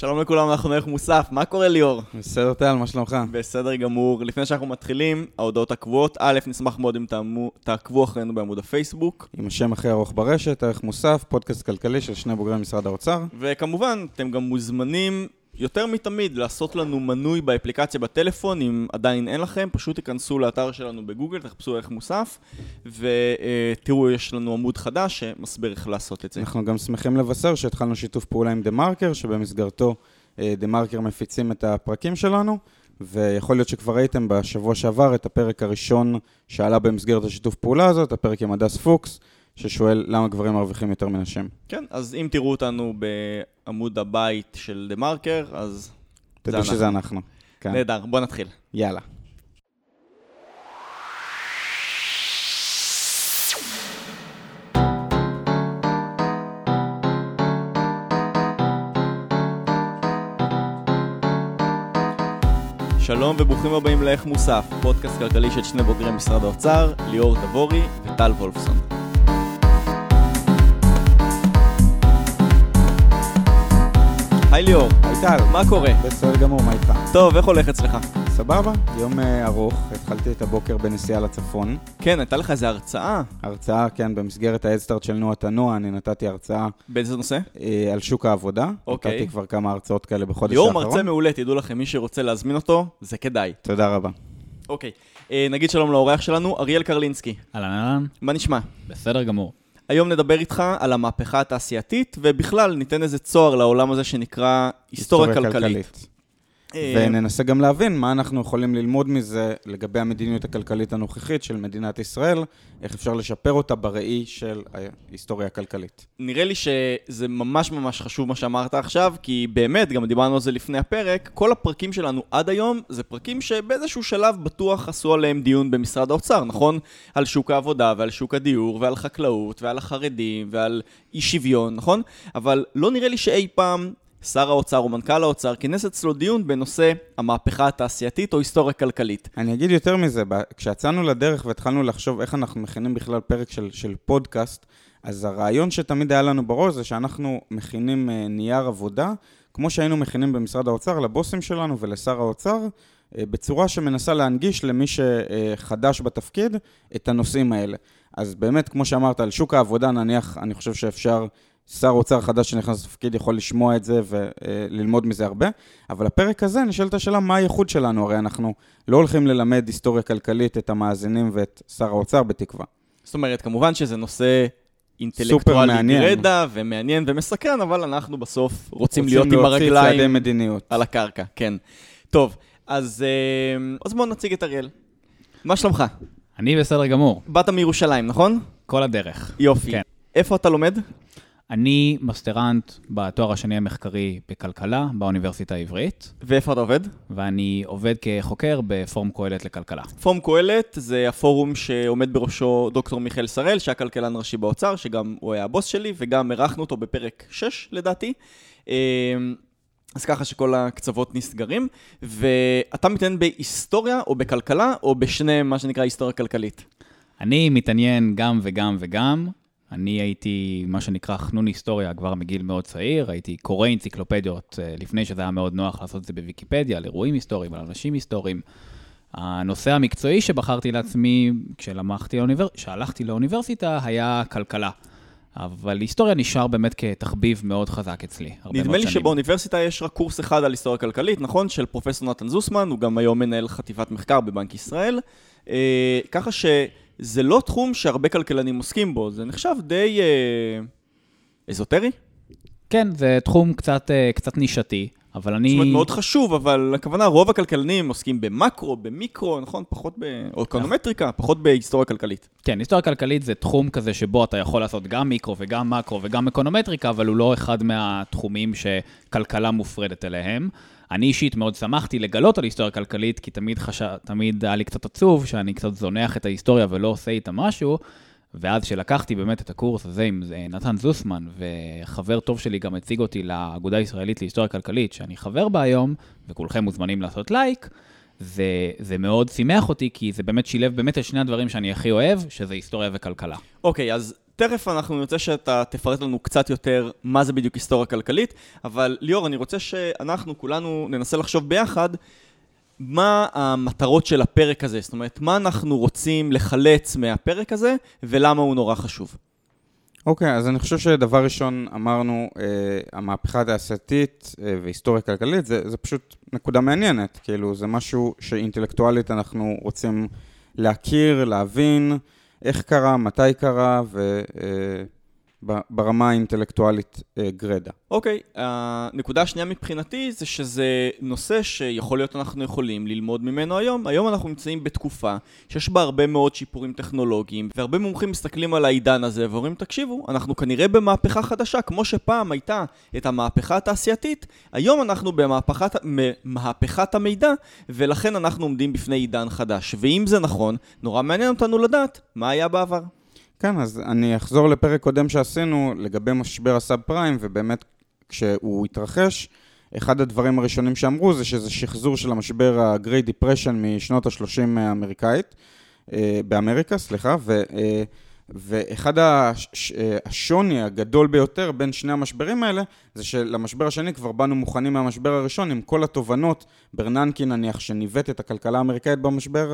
שלום לכולם, אנחנו ערך מוסף. מה קורה ליאור? בסדר טל, מה שלומך? בסדר גמור. לפני שאנחנו מתחילים, ההודעות הקבועות. א', נשמח מאוד אם תעמו, תעקבו אחרינו בעמוד הפייסבוק. עם השם הכי ארוך ברשת, ערך מוסף, פודקאסט כלכלי של שני בוגרי משרד האוצר. וכמובן, אתם גם מוזמנים יותר מתמיד לעשות לנו מנוי באפליקציה בטלפון, אם עדיין אין לכם, פשוט תיכנסו לאתר שלנו בגוגל, תחפשו ערך מוסף, ותראו, יש לנו עמוד חדש שמסביר איך לעשות את זה. אנחנו גם שמחים לבשר שהתחלנו שיתוף פעולה עם דה מרקר, שבמסגרתו דה מרקר מפיצים את הפרקים שלנו, ויכול להיות שכבר ראיתם בשבוע שעבר את הפרק הראשון שעלה במסגרת השיתוף פעולה הזאת, הפרק עם הדס פוקס. ששאל למה גברים מרוויחים יותר מנשים. כן, אז אם תראו אותנו בעמוד הבית של דה מרקר, אז תדעו שזה אנחנו. כן. נהדר, בוא נתחיל. יאללה. שלום וברוכים הבאים לאיך מוסף, פודקאסט כלכלי של שני בוגרי משרד האוצר, ליאור דבורי וטל וולפסון. היי ליאור. היי טל. מה קורה? בסדר גמור, מה איתך? טוב, איך הולך אצלך? סבבה, יום uh, ארוך, התחלתי את הבוקר בנסיעה לצפון. כן, הייתה לך איזה הרצאה? הרצאה, כן, במסגרת האדסטארט של נועה תנוע, אני נתתי הרצאה. באיזה נושא? Uh, על שוק העבודה. אוקיי. נתתי כבר כמה הרצאות כאלה בחודש ליאור האחרון. ליאור מרצה מעולה, תדעו לכם, מי שרוצה להזמין אותו, זה כדאי. תודה רבה. אוקיי, uh, נגיד שלום לאורח שלנו, אריאל קרלינסקי. אהלן אהלן. מה נשמע? בסדר גמור. היום נדבר איתך על המהפכה התעשייתית, ובכלל ניתן איזה צוהר לעולם הזה שנקרא היסטוריה כלכלית. כלכלית. אה, וננסה גם להבין מה אנחנו יכולים ללמוד מזה לגבי המדיניות הכלכלית הנוכחית של מדינת ישראל, איך אפשר לשפר אותה בראי של ההיסטוריה הכלכלית. נראה לי שזה ממש ממש חשוב מה שאמרת עכשיו, כי באמת, גם דיברנו על זה לפני הפרק, כל הפרקים שלנו עד היום זה פרקים שבאיזשהו שלב בטוח עשו עליהם דיון במשרד האוצר, נכון? על שוק העבודה ועל שוק הדיור ועל חקלאות ועל החרדים ועל אי שוויון, נכון? אבל לא נראה לי שאי פעם שר האוצר או מנכ"ל האוצר כינס אצלו דיון בנושא המהפכה התעשייתית או היסטוריה כלכלית. אני אגיד יותר מזה, כשיצאנו לדרך והתחלנו לחשוב איך אנחנו מכינים בכלל פרק של, של פודקאסט, אז הרעיון שתמיד היה לנו בראש זה שאנחנו מכינים אה, נייר עבודה, כמו שהיינו מכינים במשרד האוצר לבוסים שלנו ולשר האוצר, אה, בצורה שמנסה להנגיש למי שחדש בתפקיד את הנושאים האלה. אז באמת, כמו שאמרת, על שוק העבודה נניח, אני חושב שאפשר שר אוצר חדש שנכנס לתפקיד יכול לשמוע את זה וללמוד מזה הרבה, אבל הפרק הזה נשאלת השאלה מה הייחוד שלנו, הרי אנחנו לא הולכים ללמד היסטוריה כלכלית את המאזינים ואת שר האוצר בתקווה. זאת אומרת, כמובן שזה נושא אינטלקטואלי גרדה ומעניין ומסקרן, אבל אנחנו בסוף רוצים, רוצים להיות עם הרגליים על הקרקע, כן. טוב, אז, אה, אז בואו נציג את אריאל. מה שלומך? אני בסדר גמור. באת מירושלים, נכון? כל הדרך. יופי. כן. איפה אתה לומד? אני מסטרנט בתואר השני המחקרי בכלכלה באוניברסיטה העברית. ואיפה אתה עובד? ואני עובד כחוקר בפורום קהלת לכלכלה. פורום קהלת זה הפורום שעומד בראשו דוקטור מיכאל שראל, שהיה כלכלן ראשי באוצר, שגם הוא היה הבוס שלי, וגם אירחנו אותו בפרק 6 לדעתי. אמ, אז ככה שכל הקצוות נסגרים, ואתה מתעניין בהיסטוריה או בכלכלה, או בשני מה שנקרא היסטוריה כלכלית? אני מתעניין גם וגם וגם. אני הייתי, מה שנקרא, חנון היסטוריה כבר מגיל מאוד צעיר, הייתי קורא אנציקלופדיות אה, לפני שזה היה מאוד נוח לעשות את זה בוויקיפדיה, על אירועים היסטוריים, על אנשים היסטוריים. הנושא המקצועי שבחרתי לעצמי כשהלכתי לאוניבר... לאוניברסיטה היה כלכלה. אבל היסטוריה נשאר באמת כתחביב מאוד חזק אצלי, נדמה לי שבאוניברסיטה יש רק קורס אחד על היסטוריה כלכלית, נכון? של פרופסור נתן זוסמן, הוא גם היום מנהל חטיבת מחקר בבנק ישראל. אה, ככה ש... זה לא תחום שהרבה כלכלנים עוסקים בו, זה נחשב די אה, אזוטרי. כן, זה תחום קצת, אה, קצת נישתי, אבל אני... זאת אומרת, מאוד חשוב, אבל הכוונה, רוב הכלכלנים עוסקים במקרו, במיקרו, נכון? פחות ב... או אקונומטריקה, פחות בהיסטוריה כלכלית. כן, היסטוריה כלכלית זה תחום כזה שבו אתה יכול לעשות גם מיקרו וגם מקרו וגם אקונומטריקה, אבל הוא לא אחד מהתחומים שכלכלה מופרדת אליהם. אני אישית מאוד שמחתי לגלות על היסטוריה כלכלית, כי תמיד, חש... תמיד היה לי קצת עצוב שאני קצת זונח את ההיסטוריה ולא עושה איתה משהו, ואז כשלקחתי באמת את הקורס הזה עם נתן זוסמן, וחבר טוב שלי גם הציג אותי לאגודה הישראלית להיסטוריה כלכלית, שאני חבר בה היום, וכולכם מוזמנים לעשות לייק, זה, זה מאוד שימח אותי, כי זה באמת שילב באמת את שני הדברים שאני הכי אוהב, שזה היסטוריה וכלכלה. אוקיי, okay, אז תכף אנחנו נרצה שאתה תפרט לנו קצת יותר מה זה בדיוק היסטוריה כלכלית, אבל ליאור, אני רוצה שאנחנו כולנו ננסה לחשוב ביחד מה המטרות של הפרק הזה, זאת אומרת, מה אנחנו רוצים לחלץ מהפרק הזה ולמה הוא נורא חשוב. אוקיי, okay, אז אני חושב שדבר ראשון אמרנו, אה, המהפכה התעשייתית אה, והיסטוריה כלכלית, זה, זה פשוט נקודה מעניינת, כאילו זה משהו שאינטלקטואלית אנחנו רוצים להכיר, להבין, איך קרה, מתי קרה, ו... ברמה האינטלקטואלית אה, גרדה. אוקיי, okay, הנקודה השנייה מבחינתי זה שזה נושא שיכול להיות אנחנו יכולים ללמוד ממנו היום. היום אנחנו נמצאים בתקופה שיש בה הרבה מאוד שיפורים טכנולוגיים, והרבה מומחים מסתכלים על העידן הזה ואומרים, תקשיבו, אנחנו כנראה במהפכה חדשה, כמו שפעם הייתה את המהפכה התעשייתית, היום אנחנו במהפכת מהפכת המידע, ולכן אנחנו עומדים בפני עידן חדש. ואם זה נכון, נורא מעניין אותנו לדעת מה היה בעבר. כן, אז אני אחזור לפרק קודם שעשינו לגבי משבר הסאב פריים, ובאמת כשהוא התרחש, אחד הדברים הראשונים שאמרו זה שזה שחזור של המשבר ה-Great Depression משנות ה-30 האמריקאית, אה, באמריקה, סליחה, ו... אה, ואחד הש, השוני הגדול ביותר בין שני המשברים האלה, זה שלמשבר השני כבר באנו מוכנים מהמשבר הראשון עם כל התובנות, ברננקי נניח, שניווט את הכלכלה האמריקאית במשבר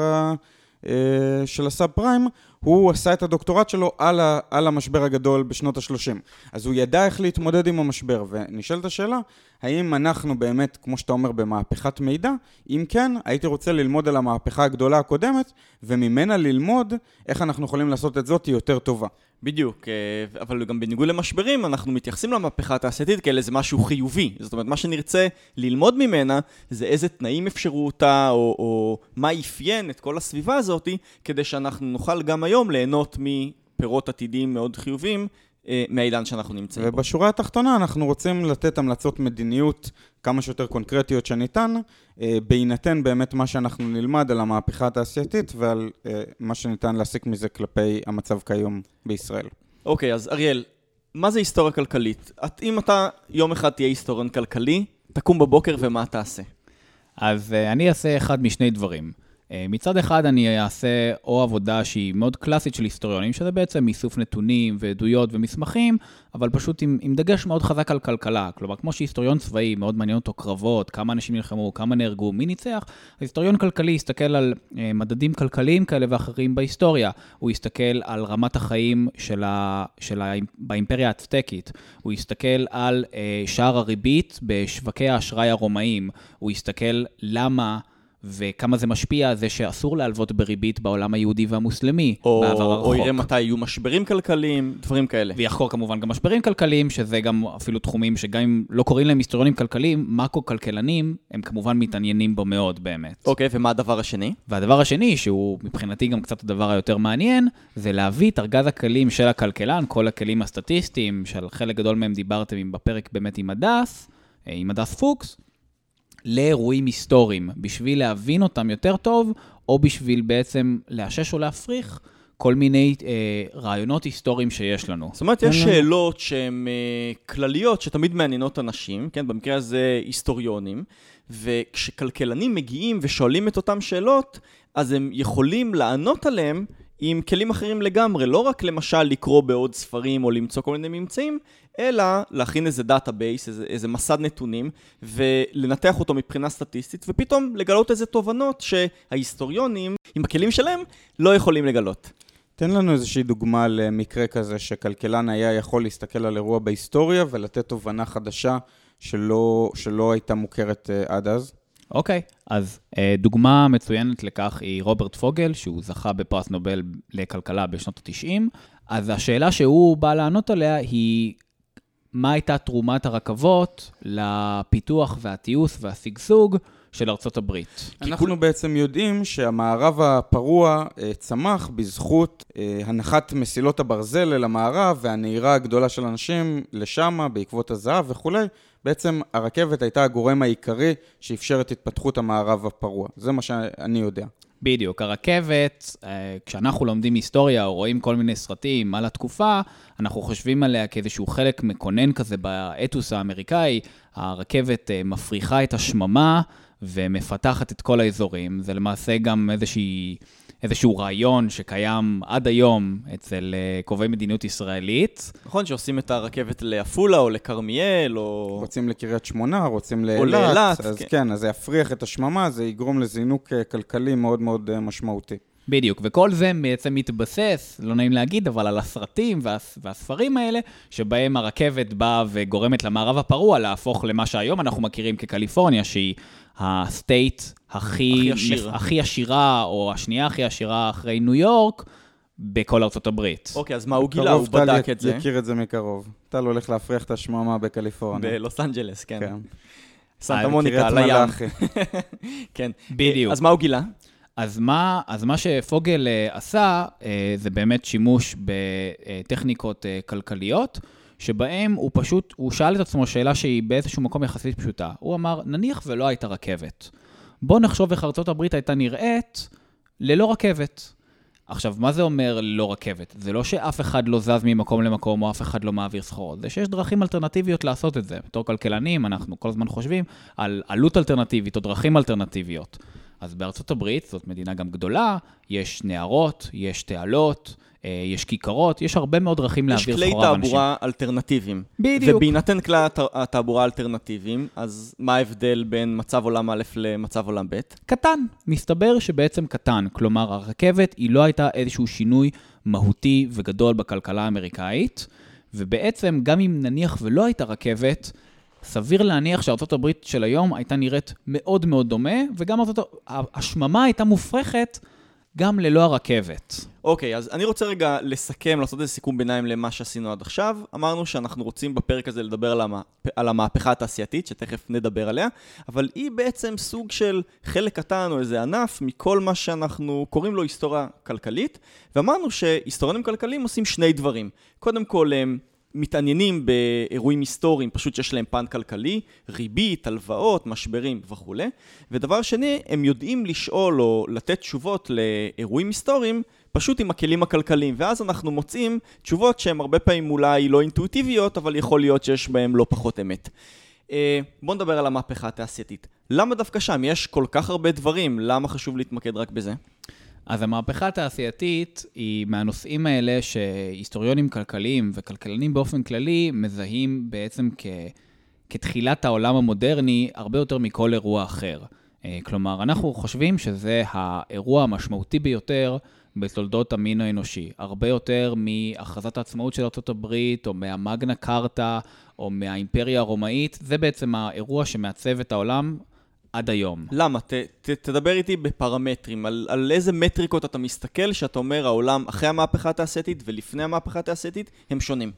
אה, של הסאב פריים, הוא עשה את הדוקטורט שלו על, ה, על המשבר הגדול בשנות ה-30. אז הוא ידע איך להתמודד עם המשבר, ונשאלת השאלה, האם אנחנו באמת, כמו שאתה אומר, במהפכת מידע? אם כן, הייתי רוצה ללמוד על המהפכה הגדולה הקודמת, וממנה ללמוד איך אנחנו יכולים לעשות את זאת יותר טובה. בדיוק, אה, אבל גם בניגוד למשברים, אנחנו מתייחסים למהפכה התעשייתית כאל איזה משהו חיובי. זאת אומרת, מה שנרצה ללמוד ממנה, זה איזה תנאים אפשרו אותה, או, או מה אפיין את כל הסביבה הזאת, כדי שאנחנו נוכל גם היום ליהנות מפירות עתידיים מאוד חיוביים אה, מהעידן שאנחנו נמצאים בו. ובשורה התחתונה אנחנו רוצים לתת המלצות מדיניות כמה שיותר קונקרטיות שניתן, אה, בהינתן באמת מה שאנחנו נלמד על המהפכה התעשייתית ועל אה, מה שניתן להסיק מזה כלפי המצב כיום בישראל. אוקיי, okay, אז אריאל, מה זה היסטוריה כלכלית? את, אם אתה יום אחד תהיה היסטוריון כלכלי, תקום בבוקר ומה תעשה? אז אני אעשה אחד משני דברים. אה, מצד אחד אני אעשה או עבודה שהיא מאוד קלאסית של היסטוריונים, שזה בעצם איסוף נתונים ועדויות ומסמכים, אבל פשוט עם, עם דגש מאוד חזק על כלכלה. כלומר, כמו שהיסטוריון צבאי מאוד מעניין אותו קרבות, כמה אנשים נלחמו, כמה נהרגו, מי ניצח, היסטוריון כלכלי יסתכל על אה, מדדים כלכליים כאלה ואחרים בהיסטוריה. הוא יסתכל על רמת החיים של ה, של ה, באימפריה האצטקית, הוא יסתכל על אה, שער הריבית בשווקי האשראי הרומאים, הוא יסתכל למה... וכמה זה משפיע זה שאסור להלוות בריבית בעולם היהודי והמוסלמי או, בעבר הרחוק. או יראה מתי יהיו משברים כלכליים, דברים כאלה. ויחקור כמובן גם משברים כלכליים, שזה גם אפילו תחומים שגם אם לא קוראים להם היסטוריונים כלכליים, מאקרו-כלכלנים, הם כמובן מתעניינים בו מאוד באמת. אוקיי, ומה הדבר השני? והדבר השני, שהוא מבחינתי גם קצת הדבר היותר מעניין, זה להביא את ארגז הכלים של הכלכלן, כל הכלים הסטטיסטיים, של חלק גדול מהם דיברתם בפרק באמת עם הדס, אה, עם הדס פוקס. לאירועים היסטוריים, בשביל להבין אותם יותר טוב, או בשביל בעצם לאשש או להפריך כל מיני אה, רעיונות היסטוריים שיש לנו. זאת אומרת, יש שאלות שהן אה, כלליות, שתמיד מעניינות אנשים, כן? במקרה הזה היסטוריונים, וכשכלכלנים מגיעים ושואלים את אותן שאלות, אז הם יכולים לענות עליהן עם כלים אחרים לגמרי, לא רק למשל לקרוא בעוד ספרים או למצוא כל מיני ממצאים, אלא להכין איזה database, איזה, איזה מסד נתונים, ולנתח אותו מבחינה סטטיסטית, ופתאום לגלות איזה תובנות שההיסטוריונים, עם הכלים שלהם, לא יכולים לגלות. תן לנו איזושהי דוגמה למקרה כזה שכלכלן היה יכול להסתכל על אירוע בהיסטוריה ולתת תובנה חדשה שלא, שלא הייתה מוכרת uh, עד אז. אוקיי, okay, אז uh, דוגמה מצוינת לכך היא רוברט פוגל, שהוא זכה בפרס נובל לכלכלה בשנות ה-90. אז השאלה שהוא בא לענות עליה היא מה הייתה תרומת הרכבות לפיתוח והתיעוש והשגשוג של ארצות הברית. אנחנו כול... בעצם יודעים שהמערב הפרוע אה, צמח בזכות אה, הנחת מסילות הברזל אל המערב והנהירה הגדולה של אנשים לשם בעקבות הזהב וכולי. בעצם הרכבת הייתה הגורם העיקרי שאפשר את התפתחות המערב הפרוע. זה מה שאני יודע. בדיוק, הרכבת, אה, כשאנחנו לומדים היסטוריה או רואים כל מיני סרטים על התקופה, אנחנו חושבים עליה כאיזשהו חלק מקונן כזה באתוס האמריקאי. הרכבת אה, מפריחה את השממה ומפתחת את כל האזורים. זה למעשה גם איזושהי... איזשהו רעיון שקיים עד היום אצל אה, קובעי מדיניות ישראלית. נכון, שעושים את הרכבת לעפולה או לכרמיאל, או... רוצים לקריית שמונה, רוצים לאילת. או לאילת, אז כן. כן, אז זה יפריח את השממה, זה יגרום לזינוק אה, כלכלי מאוד מאוד משמעותי. בדיוק, וכל זה בעצם מתבסס, לא נעים להגיד, אבל על הסרטים והס, והספרים האלה, שבהם הרכבת באה וגורמת למערב הפרוע להפוך למה שהיום אנחנו מכירים כקליפורניה, שהיא ה state הכי, הכי עשיר. הכי עשירה, או השנייה הכי עשירה אחרי ניו יורק, בכל ארצות הברית. אוקיי, אז מה הוא גילה? הוא בדק את זה. יכיר את זה מקרוב. טל הולך להפריח את השממה בקליפורניה. בלוס אנג'לס, כן. כן. סנטה אה, מוניקה, על הים. כן. בדיוק. אז מה הוא גילה? אז מה, אז מה שפוגל אה, עשה, אה, זה באמת שימוש בטכניקות אה, כלכליות, שבהם הוא פשוט, הוא שאל את עצמו שאלה שהיא באיזשהו מקום יחסית פשוטה. הוא אמר, נניח ולא הייתה רכבת. בוא נחשוב איך ארצות הברית הייתה נראית ללא רכבת. עכשיו, מה זה אומר ללא רכבת? זה לא שאף אחד לא זז ממקום למקום או אף אחד לא מעביר סחורות, זה שיש דרכים אלטרנטיביות לעשות את זה. בתור כלכלנים, אנחנו כל הזמן חושבים על עלות אלטרנטיבית או דרכים אלטרנטיביות. אז בארצות הברית, זאת מדינה גם גדולה, יש נהרות, יש תעלות, אה, יש כיכרות, יש הרבה מאוד דרכים יש להעביר כלי סחורה ואנשים. תעבורה אלטרנטיביים. בדיוק. ובהינתן כלי הת- התעבורה האלטרנטיביים, אז מה ההבדל בין מצב עולם א' למצב עולם ב'? קטן. מסתבר שבעצם קטן. כלומר, הרכבת היא לא הייתה איזשהו שינוי מהותי וגדול בכלכלה האמריקאית, ובעצם, גם אם נניח ולא הייתה רכבת, סביר להניח שארה"ב של היום הייתה נראית מאוד מאוד דומה, וגם ארצות... השממה הייתה מופרכת גם ללא הרכבת. אוקיי, אז אני רוצה רגע לסכם, לעשות איזה סיכום ביניים למה שעשינו עד עכשיו. אמרנו שאנחנו רוצים בפרק הזה לדבר על, המהפ... על המהפכה התעשייתית, שתכף נדבר עליה, אבל היא בעצם סוג של חלק קטן או איזה ענף מכל מה שאנחנו קוראים לו היסטוריה כלכלית, ואמרנו שהיסטוריונים כלכליים עושים שני דברים. קודם כל, הם מתעניינים באירועים היסטוריים, פשוט שיש להם פן כלכלי, ריבית, הלוואות, משברים וכולי. ודבר שני, הם יודעים לשאול או לתת תשובות לאירועים היסטוריים, פשוט עם הכלים הכלכליים. ואז אנחנו מוצאים תשובות שהן הרבה פעמים אולי לא אינטואיטיביות, אבל יכול להיות שיש בהן לא פחות אמת. אה, בואו נדבר על המהפכה התעשייתית. למה דווקא שם? יש כל כך הרבה דברים, למה חשוב להתמקד רק בזה? אז המהפכה התעשייתית היא מהנושאים האלה שהיסטוריונים כלכליים וכלכלנים באופן כללי מזהים בעצם כ... כתחילת העולם המודרני הרבה יותר מכל אירוע אחר. אה, כלומר, אנחנו חושבים שזה האירוע המשמעותי ביותר בתולדות המין האנושי. הרבה יותר מהכרזת העצמאות של ארה"ב, או מהמגנה קארטה, או מהאימפריה הרומאית. זה בעצם האירוע שמעצב את העולם עד היום. למה? ת, ת, תדבר איתי בפרמטרים, על, על איזה מטריקות אתה מסתכל שאתה אומר העולם אחרי המהפכה התעשייתית ולפני המהפכה התעשייתית הם שונים.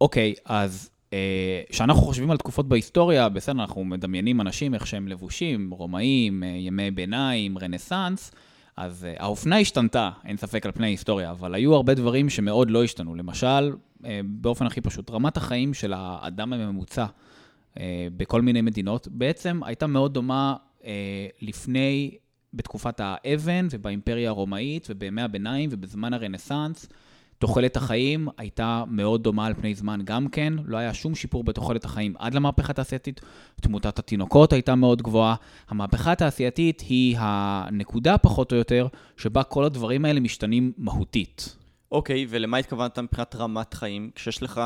אוקיי, אז אה, כשאנחנו חושבים על תקופות בהיסטוריה, בסדר, אנחנו מדמיינים אנשים איך שהם לבושים, רומאים, אה, ימי ביניים, רנסאנס, אז אה, האופנה השתנתה, אין ספק, על פני ההיסטוריה, אבל היו הרבה דברים שמאוד לא השתנו. למשל, אה, באופן הכי פשוט, רמת החיים של האדם הממוצע אה, בכל מיני מדינות בעצם הייתה מאוד דומה אה, לפני, בתקופת האבן ובאימפריה הרומאית ובימי הביניים ובזמן הרנסאנס. תוחלת החיים הייתה מאוד דומה על פני זמן גם כן, לא היה שום שיפור בתוחלת החיים עד למהפכה התעשייתית, תמותת התינוקות הייתה מאוד גבוהה. המהפכה התעשייתית היא הנקודה פחות או יותר שבה כל הדברים האלה משתנים מהותית. אוקיי, ולמה התכוונת מבחינת רמת חיים? כשיש לך,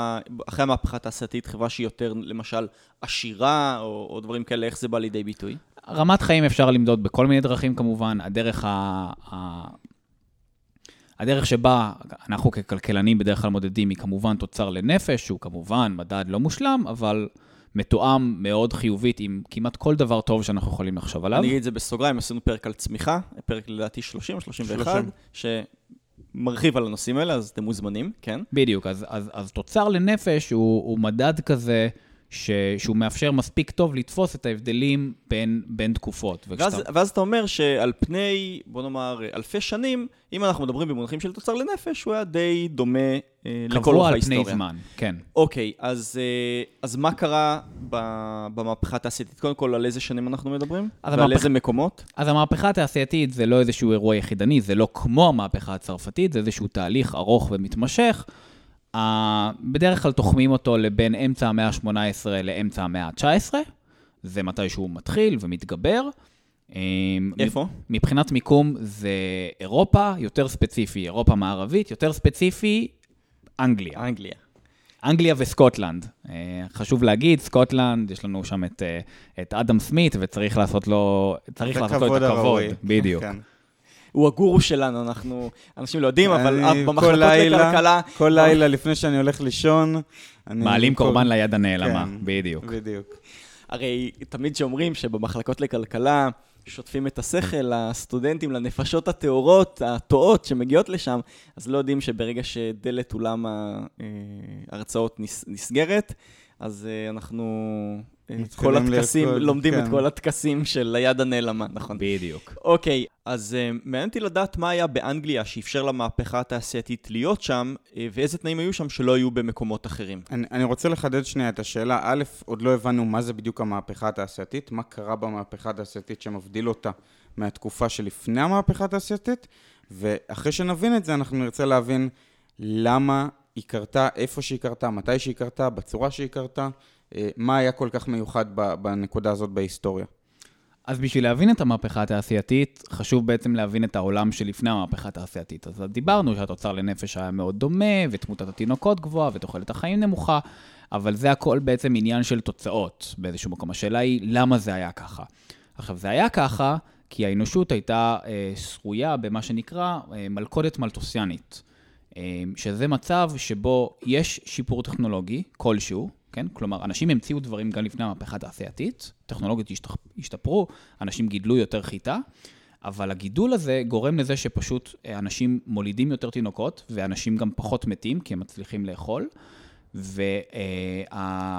אחרי המהפכה התעשייתית, חברה שהיא יותר, למשל, עשירה, או, או דברים כאלה, איך זה בא לידי ביטוי? רמת חיים אפשר למדוד בכל מיני דרכים כמובן, הדרך ה... ה... הדרך שבה אנחנו ככלכלנים בדרך כלל מודדים היא כמובן תוצר לנפש, שהוא כמובן מדד לא מושלם, אבל מתואם מאוד חיובית עם כמעט כל דבר טוב שאנחנו יכולים לחשוב עליו. אני אגיד את זה בסוגריים, עשינו פרק על צמיחה, פרק לדעתי 30 או 31, 30. שמרחיב על הנושאים האלה, אז אתם מוזמנים, כן? בדיוק, אז, אז, אז תוצר לנפש הוא, הוא מדד כזה ש... שהוא מאפשר מספיק טוב לתפוס את ההבדלים בין, בין תקופות. ואז, וכשאתה... ואז אתה אומר שעל פני, בוא נאמר, אלפי שנים, אם אנחנו מדברים במונחים של תוצר לנפש, הוא היה די דומה אה, לכל קבוע אורך על ההיסטוריה. פני זמן, כן. אוקיי, אז, אה, אז מה קרה ב- במהפכה התעשייתית? קודם כל, על איזה שנים אנחנו מדברים? ועל המהפכה- איזה מקומות? אז המהפכה התעשייתית זה לא איזשהו אירוע יחידני, זה לא כמו המהפכה הצרפתית, זה איזשהו תהליך ארוך ומתמשך. Uh, בדרך כלל תוחמים אותו לבין אמצע המאה ה-18 לאמצע המאה ה-19, זה מתי שהוא מתחיל ומתגבר. אה, איפה? מבחינת מיקום זה אירופה, יותר ספציפי, אירופה מערבית, יותר ספציפי, אנגליה. אנגליה. אנגליה וסקוטלנד. אה, חשוב להגיד, סקוטלנד, יש לנו שם את, אה, את אדם סמית, וצריך לעשות לו, צריך לעשות לו את הכבוד. בדיוק. כן. הוא הגורו שלנו, אנחנו, אנשים לא יודעים, אבל במחלקות לכלכלה... כל לילה לפני שאני הולך לישון. מעלים קורבן ליד הנעלמה, כן, בדיוק. בדיוק. הרי תמיד שאומרים שבמחלקות לכלכלה שוטפים את השכל לסטודנטים, לנפשות הטהורות, הטועות שמגיעות לשם, אז לא יודעים שברגע שדלת אולם ההרצאות נס- נסגרת, אז אה, אנחנו... את כל הטקסים, לרקוד, לומדים את כן. כל הטקסים של היד הנעלמה, נכון. בדיוק. אוקיי, אז uh, מעניין אותי לדעת מה היה באנגליה שאפשר למהפכה התעשייתית להיות שם, uh, ואיזה תנאים היו שם שלא היו במקומות אחרים. אני, אני רוצה לחדד שנייה את השאלה. א', עוד לא הבנו מה זה בדיוק המהפכה התעשייתית, מה קרה במהפכה התעשייתית שמבדיל אותה מהתקופה שלפני המהפכה התעשייתית, ואחרי שנבין את זה, אנחנו נרצה להבין למה היא קרתה, איפה שהיא קרתה, מתי שהיא קרתה, בצורה שהיא קרתה, מה היה כל כך מיוחד בנקודה הזאת בהיסטוריה. אז בשביל להבין את המהפכה התעשייתית, חשוב בעצם להבין את העולם שלפני המהפכה התעשייתית. אז דיברנו שהתוצר לנפש היה מאוד דומה, ותמותת התינוקות גבוהה, ותוחלת החיים נמוכה, אבל זה הכל בעצם עניין של תוצאות באיזשהו מקום. השאלה היא, למה זה היה ככה? עכשיו, זה היה ככה כי האנושות הייתה אה, שרויה במה שנקרא אה, מלכודת מלטוסיאנית, אה, שזה מצב שבו יש שיפור טכנולוגי כלשהו, כן? כלומר, אנשים המציאו דברים גם לפני המהפכה התעשייתית, טכנולוגיות השתפ- השתפרו, אנשים גידלו יותר חיטה, אבל הגידול הזה גורם לזה שפשוט אה, אנשים מולידים יותר תינוקות, ואנשים גם פחות מתים, כי הם מצליחים לאכול. וה...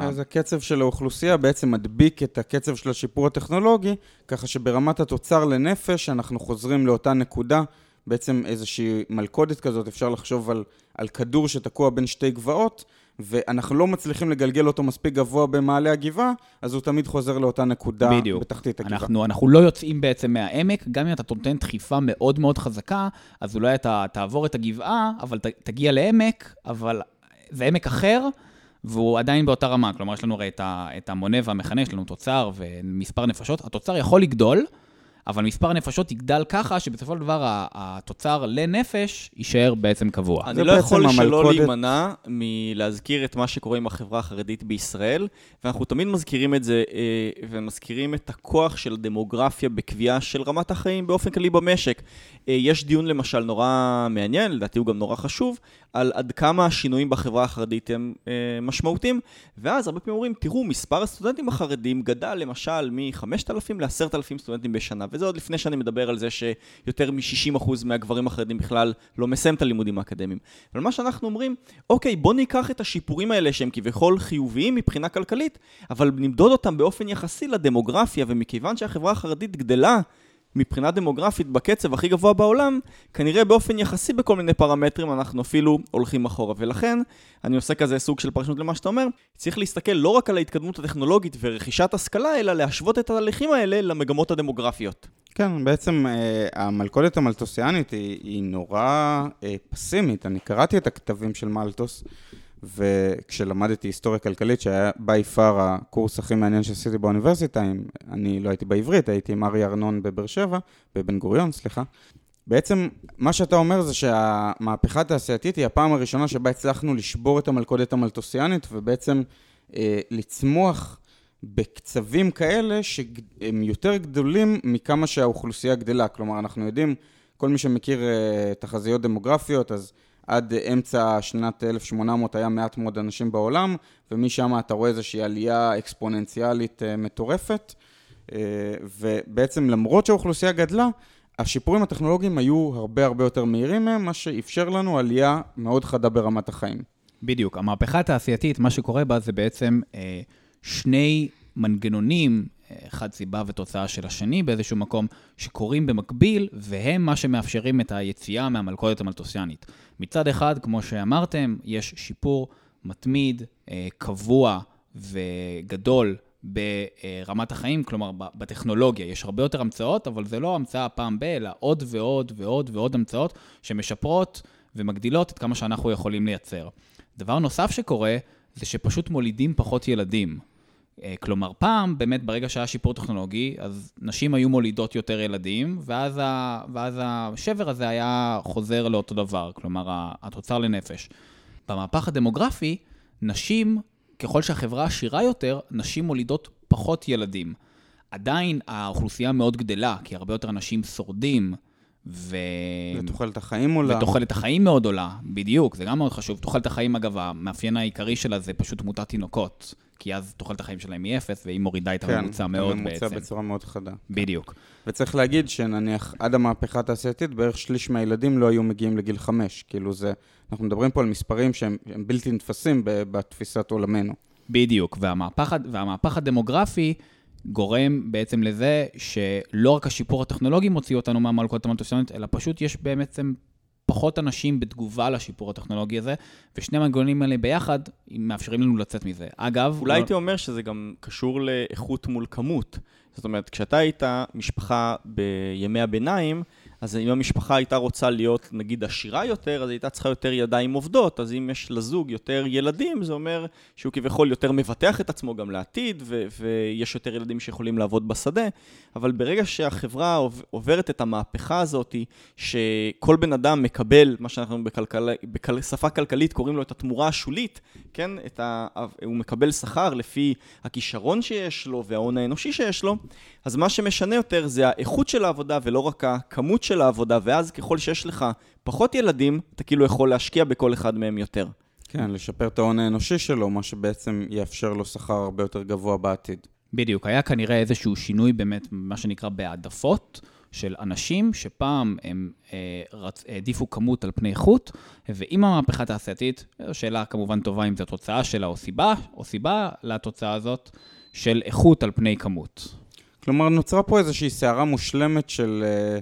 אז הקצב של האוכלוסייה בעצם מדביק את הקצב של השיפור הטכנולוגי, ככה שברמת התוצר לנפש אנחנו חוזרים לאותה נקודה, בעצם איזושהי מלכודת כזאת, אפשר לחשוב על, על כדור שתקוע בין שתי גבעות, ואנחנו לא מצליחים לגלגל אותו מספיק גבוה במעלה הגבעה, אז הוא תמיד חוזר לאותה נקודה בדיוק. בתחתית הגבעה. אנחנו, אנחנו לא יוצאים בעצם מהעמק, גם אם אתה נותן דחיפה מאוד מאוד חזקה, אז אולי אתה תעבור את הגבעה, אבל ת, תגיע לעמק, אבל זה עמק אחר, והוא עדיין באותה רמה. כלומר, יש לנו הרי את, ה, את המונה והמכנה, יש לנו תוצר ומספר נפשות. התוצר יכול לגדול, אבל מספר הנפשות יגדל ככה, שבסופו של דבר התוצר לנפש יישאר בעצם קבוע. אני לא יכול שלא להימנע מלהזכיר את מה שקורה עם החברה החרדית בישראל, ואנחנו תמיד מזכירים את זה, אה, ומזכירים את הכוח של הדמוגרפיה בקביעה של רמת החיים באופן כללי במשק. אה, יש דיון למשל נורא מעניין, לדעתי הוא גם נורא חשוב, על עד כמה השינויים בחברה החרדית הם אה, משמעותיים, ואז הרבה פעמים אומרים, תראו, מספר הסטודנטים החרדים גדל למשל מ-5,000 ל-10,000 סטודנטים בשנה, וזה עוד לפני שאני מדבר על זה שיותר מ-60% מהגברים החרדים בכלל לא מסיים את הלימודים האקדמיים. אבל מה שאנחנו אומרים, אוקיי, בוא ניקח את השיפורים האלה שהם כביכול חיוביים מבחינה כלכלית, אבל נמדוד אותם באופן יחסי לדמוגרפיה, ומכיוון שהחברה החרדית גדלה מבחינה דמוגרפית בקצב הכי גבוה בעולם, כנראה באופן יחסי בכל מיני פרמטרים אנחנו אפילו הולכים אחורה. ולכן, אני עושה כזה סוג של פרשנות למה שאתה אומר, צריך להסתכל לא רק על ההתקדמות הטכנולוגית ורכישת השכלה, אלא להשוות את התהליכים האלה למגמות הדמוגרפיות. כן, בעצם אה, המלכודת המלטוסיאנית היא, היא נורא אה, פסימית. אני קראתי את הכתבים של מלטוס, וכשלמדתי היסטוריה כלכלית, שהיה בי פאר הקורס הכי מעניין שעשיתי באוניברסיטה, עם, אני לא הייתי בעברית, הייתי עם אריה ארנון בבאר שבע, בבן גוריון, סליחה. בעצם, מה שאתה אומר זה שהמהפכה התעשייתית היא הפעם הראשונה שבה הצלחנו לשבור את המלכודת המלטוסיאנית, ובעצם אה, לצמוח בקצבים כאלה שהם יותר גדולים מכמה שהאוכלוסייה גדלה. כלומר, אנחנו יודעים, כל מי שמכיר אה, תחזיות דמוגרפיות, אז עד אמצע שנת 1800 היה מעט מאוד אנשים בעולם, ומשם אתה רואה איזושהי עלייה אקספוננציאלית אה, מטורפת, אה, ובעצם למרות שהאוכלוסייה גדלה, השיפורים הטכנולוגיים היו הרבה הרבה יותר מהירים מהם, מה שאפשר לנו עלייה מאוד חדה ברמת החיים. בדיוק. המהפכה התעשייתית, מה שקורה בה זה בעצם אה, שני מנגנונים, אחד סיבה ותוצאה של השני באיזשהו מקום, שקורים במקביל, והם מה שמאפשרים את היציאה מהמלכודת המלטוסיאנית. מצד אחד, כמו שאמרתם, יש שיפור מתמיד, אה, קבוע וגדול ברמת החיים, כלומר בטכנולוגיה. יש הרבה יותר המצאות, אבל זה לא המצאה פעם ב, אלא עוד ועוד ועוד ועוד המצאות שמשפרות ומגדילות את כמה שאנחנו יכולים לייצר. דבר נוסף שקורה, זה שפשוט מולידים פחות ילדים. אה, כלומר, פעם, באמת, ברגע שהיה שיפור טכנולוגי, אז נשים היו מולידות יותר ילדים, ואז, ה, ואז השבר הזה היה חוזר לאותו דבר, כלומר, התוצר לנפש. במהפך הדמוגרפי, נשים, ככל שהחברה עשירה יותר, נשים מולידות פחות ילדים. עדיין האוכלוסייה מאוד גדלה, כי הרבה יותר אנשים שורדים, ו... ותוחלת החיים עולה. ותוחלת החיים מאוד עולה, בדיוק, זה גם מאוד חשוב. תוחלת החיים, אגב, המאפיין העיקרי שלה זה פשוט תמותת תינוקות. כי אז תוחלת החיים שלהם היא אפס, והיא מורידה את כן, הממוצע כן, מאוד בעצם. כן, הממוצע בצורה מאוד חדה. בדיוק. וצריך להגיד שנניח עד המהפכה התעשייתית, בערך שליש מהילדים לא היו מגיעים לגיל חמש. כאילו זה, אנחנו מדברים פה על מספרים שהם בלתי נתפסים בתפיסת עולמנו. בדיוק, והמהפך, והמהפך הדמוגרפי גורם בעצם לזה שלא רק השיפור הטכנולוגי מוציא אותנו מהמלכות המטוסיונית, אלא פשוט יש בעצם פחות אנשים בתגובה לשיפור הטכנולוגי הזה, ושני המנגנונים האלה ביחד מאפשרים לנו לצאת מזה. אגב... אולי לא... הייתי אומר שזה גם קשור לאיכות מול כמות. זאת אומרת, כשאתה היית משפחה בימי הביניים, אז אם המשפחה הייתה רוצה להיות, נגיד, עשירה יותר, אז הייתה צריכה יותר ידיים עובדות, אז אם יש לזוג יותר ילדים, זה אומר שהוא כביכול יותר מבטח את עצמו גם לעתיד, ו- ויש יותר ילדים שיכולים לעבוד בשדה, אבל ברגע שהחברה עוברת את המהפכה הזאת, שכל בן אדם מקבל, מה שאנחנו בכלכל... בשפה כלכלית קוראים לו את התמורה השולית, כן? ה... הוא מקבל שכר לפי הכישרון שיש לו וההון האנושי שיש לו, אז מה שמשנה יותר זה האיכות של העבודה ולא רק הכמות של העבודה, ואז ככל שיש לך פחות ילדים, אתה כאילו יכול להשקיע בכל אחד מהם יותר. כן, לשפר את ההון האנושי שלו, מה שבעצם יאפשר לו שכר הרבה יותר גבוה בעתיד. בדיוק, היה כנראה איזשהו שינוי באמת, מה שנקרא בהעדפות. של אנשים שפעם הם אה, רצ... העדיפו כמות על פני איכות, ועם המהפכה התעשייתית, שאלה כמובן טובה אם זו תוצאה שלה או סיבה, או סיבה לתוצאה הזאת, של איכות על פני כמות. כלומר, נוצרה פה איזושהי סערה מושלמת של, אה,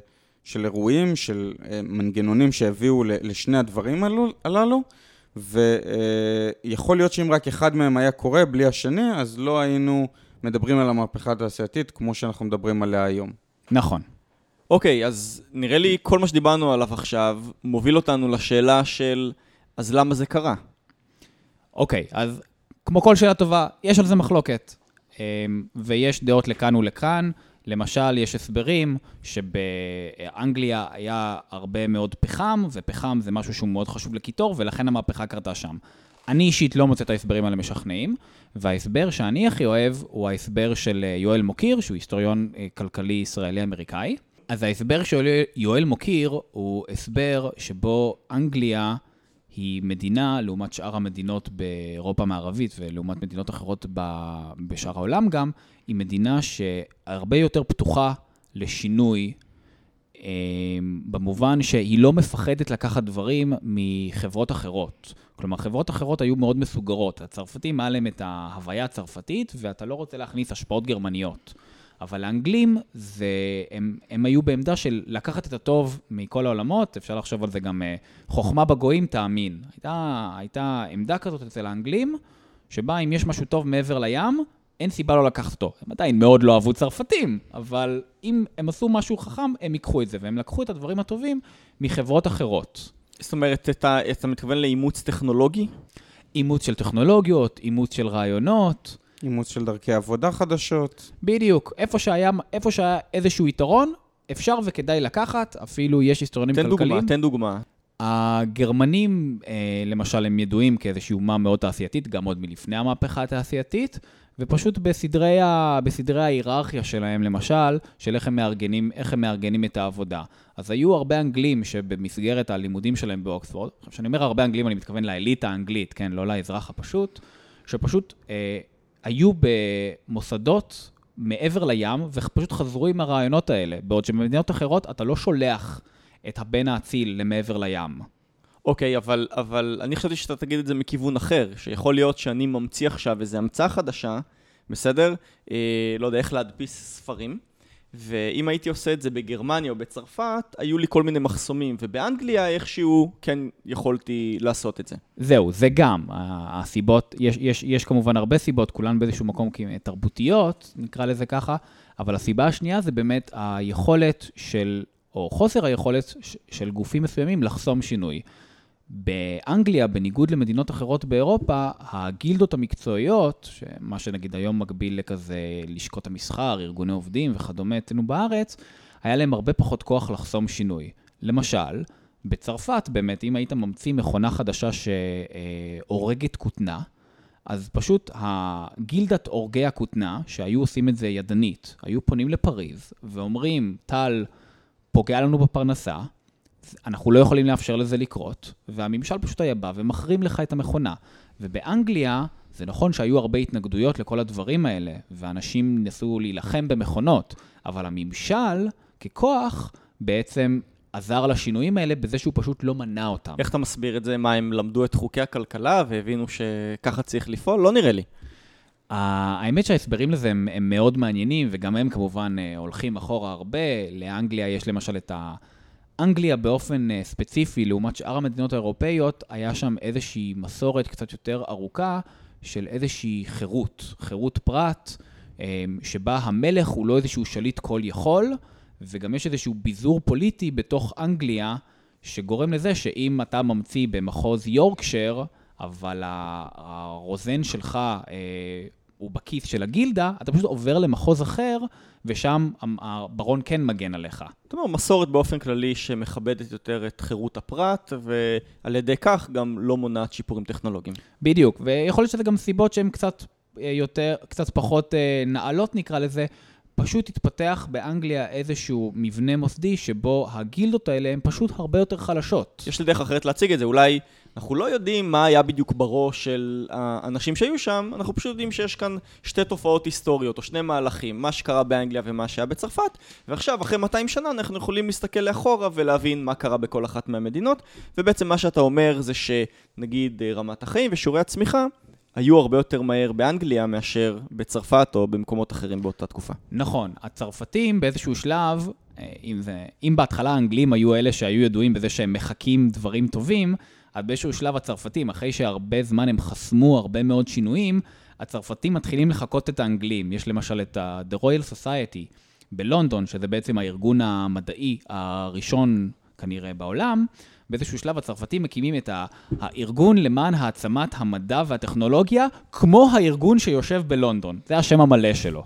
של אירועים, של אה, מנגנונים שהביאו לשני הדברים הללו, ויכול להיות שאם רק אחד מהם היה קורה בלי השני, אז לא היינו מדברים על המהפכה התעשייתית כמו שאנחנו מדברים עליה היום. נכון. אוקיי, okay, אז נראה לי כל מה שדיברנו עליו עכשיו מוביל אותנו לשאלה של אז למה זה קרה? אוקיי, okay, אז כמו כל שאלה טובה, יש על זה מחלוקת. אמ, ויש דעות לכאן ולכאן. למשל, יש הסברים שבאנגליה היה הרבה מאוד פחם, ופחם זה משהו שהוא מאוד חשוב לקיטור, ולכן המהפכה קרתה שם. אני אישית לא מוצא את ההסברים האלה משכנעים, וההסבר שאני הכי אוהב הוא ההסבר של אה, יואל מוקיר, שהוא היסטוריון אה, כלכלי ישראלי-אמריקאי. אז ההסבר של יואל מוקיר הוא הסבר שבו אנגליה היא מדינה, לעומת שאר המדינות באירופה המערבית ולעומת מדינות אחרות בשאר העולם גם, היא מדינה שהרבה יותר פתוחה לשינוי, אה, במובן שהיא לא מפחדת לקחת דברים מחברות אחרות. כלומר, חברות אחרות היו מאוד מסוגרות. הצרפתים, היה להם את ההוויה הצרפתית, ואתה לא רוצה להכניס השפעות גרמניות. אבל האנגלים, זה, הם, הם היו בעמדה של לקחת את הטוב מכל העולמות, אפשר לחשוב על זה גם, אה, חוכמה בגויים תאמין. הייתה, הייתה עמדה כזאת אצל האנגלים, שבה אם יש משהו טוב מעבר לים, אין סיבה לא לקחת אותו. הם עדיין מאוד לא אהבו צרפתים, אבל אם הם עשו משהו חכם, הם ייקחו את זה, והם לקחו את הדברים הטובים מחברות אחרות. זאת אומרת, אתה, אתה מתכוון לאימוץ טכנולוגי? אימוץ של טכנולוגיות, אימוץ של רעיונות. אימוץ של דרכי עבודה חדשות. בדיוק. איפה שהיה, איפה שהיה איזשהו יתרון, אפשר וכדאי לקחת, אפילו יש היסטוריונים כלכליים. תן דוגמה, תן דוגמה. הגרמנים, אה, למשל, הם ידועים כאיזושהי אומה מאוד תעשייתית, גם עוד מלפני המהפכה התעשייתית, ופשוט בסדרי, ה, בסדרי ההיררכיה שלהם, למשל, של איך הם, מארגנים, איך הם מארגנים את העבודה. אז היו הרבה אנגלים שבמסגרת הלימודים שלהם באוקספורד, כשאני אומר הרבה אנגלים, אני מתכוון לאליטה האנגלית, כן, לא לאזרח הפשוט, שפשוט אה, היו במוסדות מעבר לים, ופשוט חזרו עם הרעיונות האלה, בעוד שבמדינות אחרות אתה לא שולח את הבן האציל למעבר לים. אוקיי, okay, אבל, אבל אני חשבתי שאתה תגיד את זה מכיוון אחר, שיכול להיות שאני ממציא עכשיו איזו המצאה חדשה, בסדר? אה, לא יודע איך להדפיס ספרים. ואם הייתי עושה את זה בגרמניה או בצרפת, היו לי כל מיני מחסומים, ובאנגליה איכשהו כן יכולתי לעשות את זה. זהו, זה גם. הסיבות, יש, יש, יש כמובן הרבה סיבות, כולן באיזשהו מקום תרבותיות, נקרא לזה ככה, אבל הסיבה השנייה זה באמת היכולת של, או חוסר היכולת של גופים מסוימים לחסום שינוי. באנגליה, בניגוד למדינות אחרות באירופה, הגילדות המקצועיות, מה שנגיד היום מקביל לכזה לשכות המסחר, ארגוני עובדים וכדומה אצלנו בארץ, היה להם הרבה פחות כוח לחסום שינוי. למשל, בצרפת באמת, אם היית ממציא מכונה חדשה שהורגת כותנה, אז פשוט הגילדת הורגי הכותנה, שהיו עושים את זה ידנית, היו פונים לפריז ואומרים, טל פוגע לנו בפרנסה, אנחנו לא יכולים לאפשר לזה לקרות, והממשל פשוט היה בא ומחרים לך את המכונה. ובאנגליה, זה נכון שהיו הרבה התנגדויות לכל הדברים האלה, ואנשים ניסו להילחם במכונות, אבל הממשל, ככוח, בעצם עזר לשינויים האלה בזה שהוא פשוט לא מנע אותם. איך אתה מסביר את זה? מה, הם למדו את חוקי הכלכלה והבינו שככה צריך לפעול? לא נראה לי. האמת שההסברים לזה הם, הם מאוד מעניינים, וגם הם כמובן אה, הולכים אחורה הרבה. לאנגליה יש למשל את ה... אנגליה באופן uh, ספציפי, לעומת שאר המדינות האירופאיות, היה שם איזושהי מסורת קצת יותר ארוכה של איזושהי חירות, חירות פרט, um, שבה המלך הוא לא איזשהו שליט כל יכול, וגם יש איזשהו ביזור פוליטי בתוך אנגליה, שגורם לזה שאם אתה ממציא במחוז יורקשר, אבל הרוזן שלך אה, הוא בכיס של הגילדה, אתה פשוט עובר למחוז אחר, ושם הברון כן מגן עליך. זאת אומרת, מסורת באופן כללי שמכבדת יותר את חירות הפרט, ועל ידי כך גם לא מונעת שיפורים טכנולוגיים. בדיוק, ויכול להיות שזה גם סיבות שהן קצת אה, יותר, קצת פחות אה, נעלות נקרא לזה, פשוט התפתח באנגליה איזשהו מבנה מוסדי שבו הגילדות האלה הן פשוט הרבה יותר חלשות. יש לי דרך אחרת להציג את זה, אולי אנחנו לא יודעים מה היה בדיוק בראש של האנשים שהיו שם, אנחנו פשוט יודעים שיש כאן שתי תופעות היסטוריות או שני מהלכים, מה שקרה באנגליה ומה שהיה בצרפת, ועכשיו, אחרי 200 שנה, אנחנו יכולים להסתכל לאחורה ולהבין מה קרה בכל אחת מהמדינות, ובעצם מה שאתה אומר זה שנגיד רמת החיים ושיעורי הצמיחה היו הרבה יותר מהר באנגליה מאשר בצרפת או במקומות אחרים באותה תקופה. נכון, הצרפתים באיזשהו שלב, אה, אם, זה, אם בהתחלה האנגלים היו אלה שהיו ידועים בזה שהם מחקים דברים טובים, אז באיזשהו שלב הצרפתים, אחרי שהרבה זמן הם חסמו הרבה מאוד שינויים, הצרפתים מתחילים לחקות את האנגלים. יש למשל את ה-The Royal Society בלונדון, שזה בעצם הארגון המדעי הראשון כנראה בעולם, באיזשהו שלב הצרפתים מקימים את הארגון למען העצמת המדע והטכנולוגיה, כמו הארגון שיושב בלונדון. זה השם המלא שלו.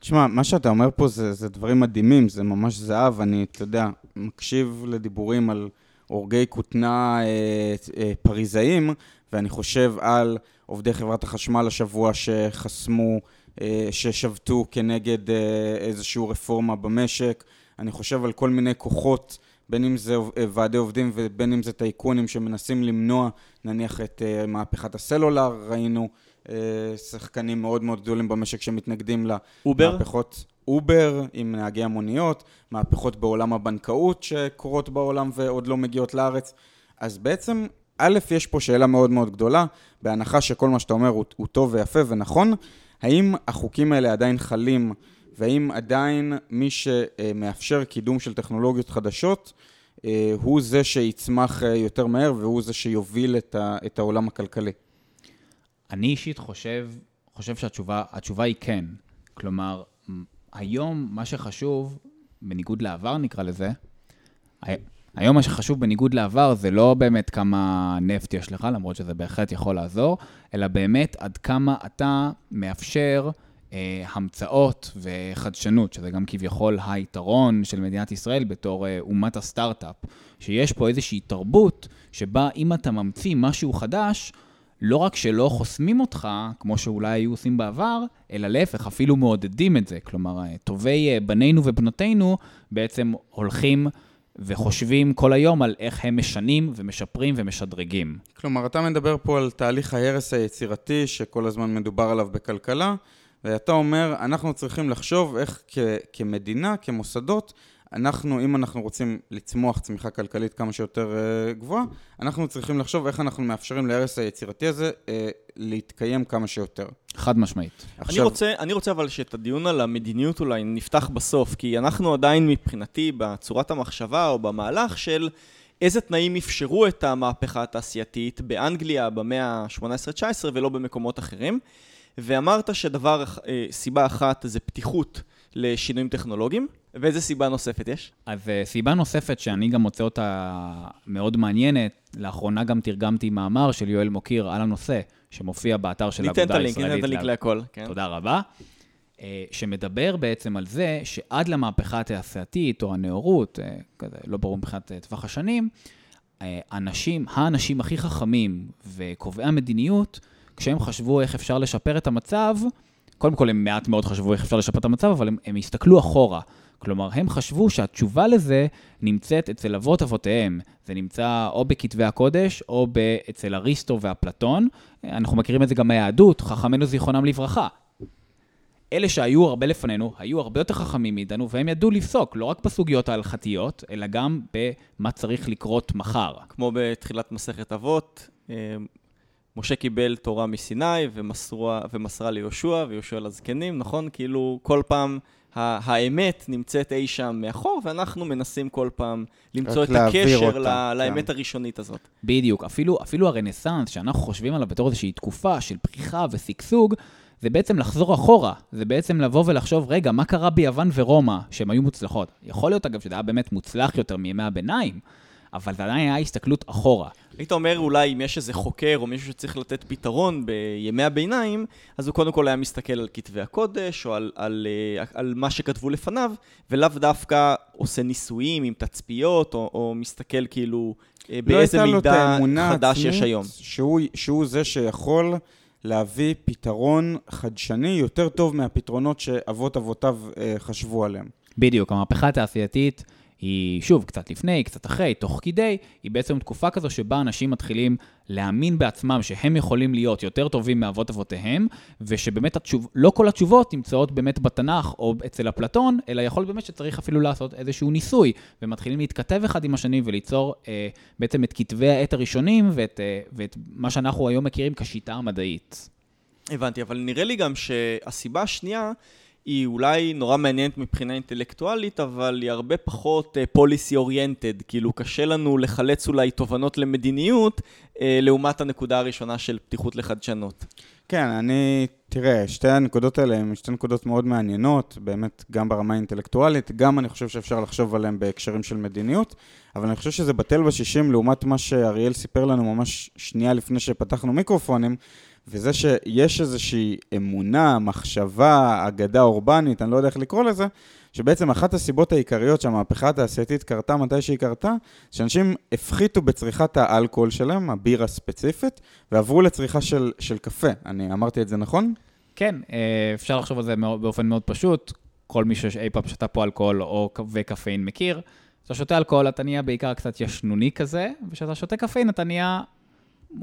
תשמע, מה שאתה אומר פה זה, זה דברים מדהימים, זה ממש זהב. אני, אתה יודע, מקשיב לדיבורים על הורגי כותנה אה, אה, פריזאים, ואני חושב על עובדי חברת החשמל השבוע שחסמו, אה, ששבתו כנגד אה, איזושהי רפורמה במשק. אני חושב על כל מיני כוחות בין אם זה אה, ועדי עובדים ובין אם זה טייקונים שמנסים למנוע נניח את uh, מהפכת הסלולר, ראינו uh, שחקנים מאוד מאוד גדולים במשק שמתנגדים למהפכות אובר עם נהגי המוניות, מהפכות בעולם הבנקאות שקורות בעולם ועוד לא מגיעות לארץ. אז בעצם, א', יש פה שאלה מאוד מאוד גדולה, בהנחה שכל מה שאתה אומר הוא, הוא טוב ויפה ונכון, האם החוקים האלה עדיין חלים והאם עדיין מי שמאפשר קידום של טכנולוגיות חדשות אה, הוא זה שיצמח אה, יותר מהר והוא זה שיוביל את העולם הכלכלי? אני אישית חושב, חושב שהתשובה היא כן. כלומר, היום מה שחשוב, בניגוד לעבר נקרא לזה, היום מה שחשוב בניגוד לעבר זה לא באמת כמה נפט יש לך, למרות שזה בהחלט יכול לעזור, אלא באמת עד כמה אתה מאפשר המצאות וחדשנות, שזה גם כביכול היתרון של מדינת ישראל בתור אה, אומת הסטארט-אפ, שיש פה איזושהי תרבות שבה אם אתה ממציא משהו חדש, לא רק שלא חוסמים אותך, כמו שאולי היו עושים בעבר, אלא להפך, אפילו מעודדים את זה. כלומר, אה, טובי בנינו ובנותינו בעצם הולכים וחושבים כל היום על איך הם משנים ומשפרים ומשדרגים. כלומר, אתה מדבר פה על תהליך ההרס היצירתי שכל הזמן מדובר עליו בכלכלה. ואתה אומר, אנחנו צריכים לחשוב איך כ- כמדינה, כמוסדות, אנחנו, אם אנחנו רוצים לצמוח צמיחה כלכלית כמה שיותר uh, גבוהה, אנחנו צריכים לחשוב איך אנחנו מאפשרים להרס היצירתי הזה uh, להתקיים כמה שיותר. חד משמעית. עכשיו... אני, רוצה, אני רוצה אבל שאת הדיון על המדיניות אולי נפתח בסוף, כי אנחנו עדיין מבחינתי בצורת המחשבה או במהלך של איזה תנאים אפשרו את המהפכה התעשייתית באנגליה במאה ה-18-19 ולא במקומות אחרים. ואמרת שדבר, אה, סיבה אחת זה פתיחות לשינויים טכנולוגיים, ואיזה סיבה נוספת יש? אז אה, סיבה נוספת שאני גם מוצא אותה מאוד מעניינת, לאחרונה גם תרגמתי מאמר של יואל מוקיר על הנושא, שמופיע באתר של האגודה הישראלית. ניתן את הלינק, ניתן את הלינק להכל, כן. תודה רבה. אה, שמדבר בעצם על זה שעד למהפכה התעשייתית או הנאורות, כזה לא ברור מבחינת טווח השנים, אנשים, האנשים הכי חכמים וקובעי המדיניות, כשהם חשבו איך אפשר לשפר את המצב, קודם כל הם מעט מאוד חשבו איך אפשר לשפר את המצב, אבל הם, הם הסתכלו אחורה. כלומר, הם חשבו שהתשובה לזה נמצאת אצל אבות אבותיהם. זה נמצא או בכתבי הקודש, או אצל אריסטו ואפלטון. אנחנו מכירים את זה גם מהיהדות, חכמינו זיכרונם לברכה. אלה שהיו הרבה לפנינו, היו הרבה יותר חכמים מאיתנו, והם ידעו לפסוק, לא רק בסוגיות ההלכתיות, אלא גם במה צריך לקרות מחר. כמו בתחילת מסכת אבות, אה, משה קיבל תורה מסיני ומסרה, ומסרה ליהושע, ויהושע לזקנים, נכון? כאילו כל פעם האמת נמצאת אי שם מאחור, ואנחנו מנסים כל פעם למצוא את הקשר אותה, ל- כן. לאמת הראשונית הזאת. בדיוק. אפילו, אפילו הרנסאנס, שאנחנו חושבים עליו בתור איזושהי תקופה של פריחה ושגשוג, זה בעצם לחזור אחורה. זה בעצם לבוא ולחשוב, רגע, מה קרה ביוון ורומא, שהן היו מוצלחות? יכול להיות, אגב, שזה היה באמת מוצלח יותר מימי הביניים, אבל זה עדיין היה הסתכלות אחורה. היית אומר אולי אם יש איזה חוקר או מישהו שצריך לתת פתרון בימי הביניים, אז הוא קודם כל היה מסתכל על כתבי הקודש או על, על, על, אה, על מה שכתבו לפניו, ולאו דווקא עושה ניסויים עם תצפיות, או, או מסתכל כאילו אה, לא באיזה מידע חדש יש היום. שהוא, שהוא זה שיכול להביא פתרון חדשני יותר טוב מהפתרונות שאבות אבותיו אה, חשבו עליהם. בדיוק, המהפכה התעשייתית... היא, שוב, קצת לפני, קצת אחרי, תוך כדי, היא בעצם תקופה כזו שבה אנשים מתחילים להאמין בעצמם שהם יכולים להיות יותר טובים מאבות אבותיהם, ושבאמת התשוב, לא כל התשובות נמצאות באמת בתנ"ך או אצל אפלטון, אלא יכול באמת שצריך אפילו לעשות איזשהו ניסוי, ומתחילים להתכתב אחד עם השני וליצור אה, בעצם את כתבי העת הראשונים ואת, אה, ואת מה שאנחנו היום מכירים כשיטה המדעית. הבנתי, אבל נראה לי גם שהסיבה השנייה... היא אולי נורא מעניינת מבחינה אינטלקטואלית, אבל היא הרבה פחות פוליסי uh, אוריינטד, כאילו קשה לנו לחלץ אולי תובנות למדיניות, uh, לעומת הנקודה הראשונה של פתיחות לחדשנות. כן, אני, תראה, שתי הנקודות האלה הן שתי נקודות מאוד מעניינות, באמת גם ברמה האינטלקטואלית, גם אני חושב שאפשר לחשוב עליהן בהקשרים של מדיניות, אבל אני חושב שזה בטל בשישים לעומת מה שאריאל סיפר לנו ממש שנייה לפני שפתחנו מיקרופונים. וזה שיש איזושהי אמונה, מחשבה, אגדה אורבנית, אני לא יודע איך לקרוא לזה, שבעצם אחת הסיבות העיקריות שהמהפכה התעשייתית קרתה מתי שהיא קרתה, שאנשים הפחיתו בצריכת האלכוהול שלהם, הבירה ספציפית, ועברו לצריכה של, של קפה. אני אמרתי את זה נכון? כן, אה, אפשר לחשוב על זה באופן מאוד פשוט. כל מי שאי פעם שתה פה אלכוהול או וקפאין מכיר. כשאתה שותה אלכוהול אתה נהיה בעיקר קצת ישנוני כזה, וכשאתה שותה קפאין אתה נהיה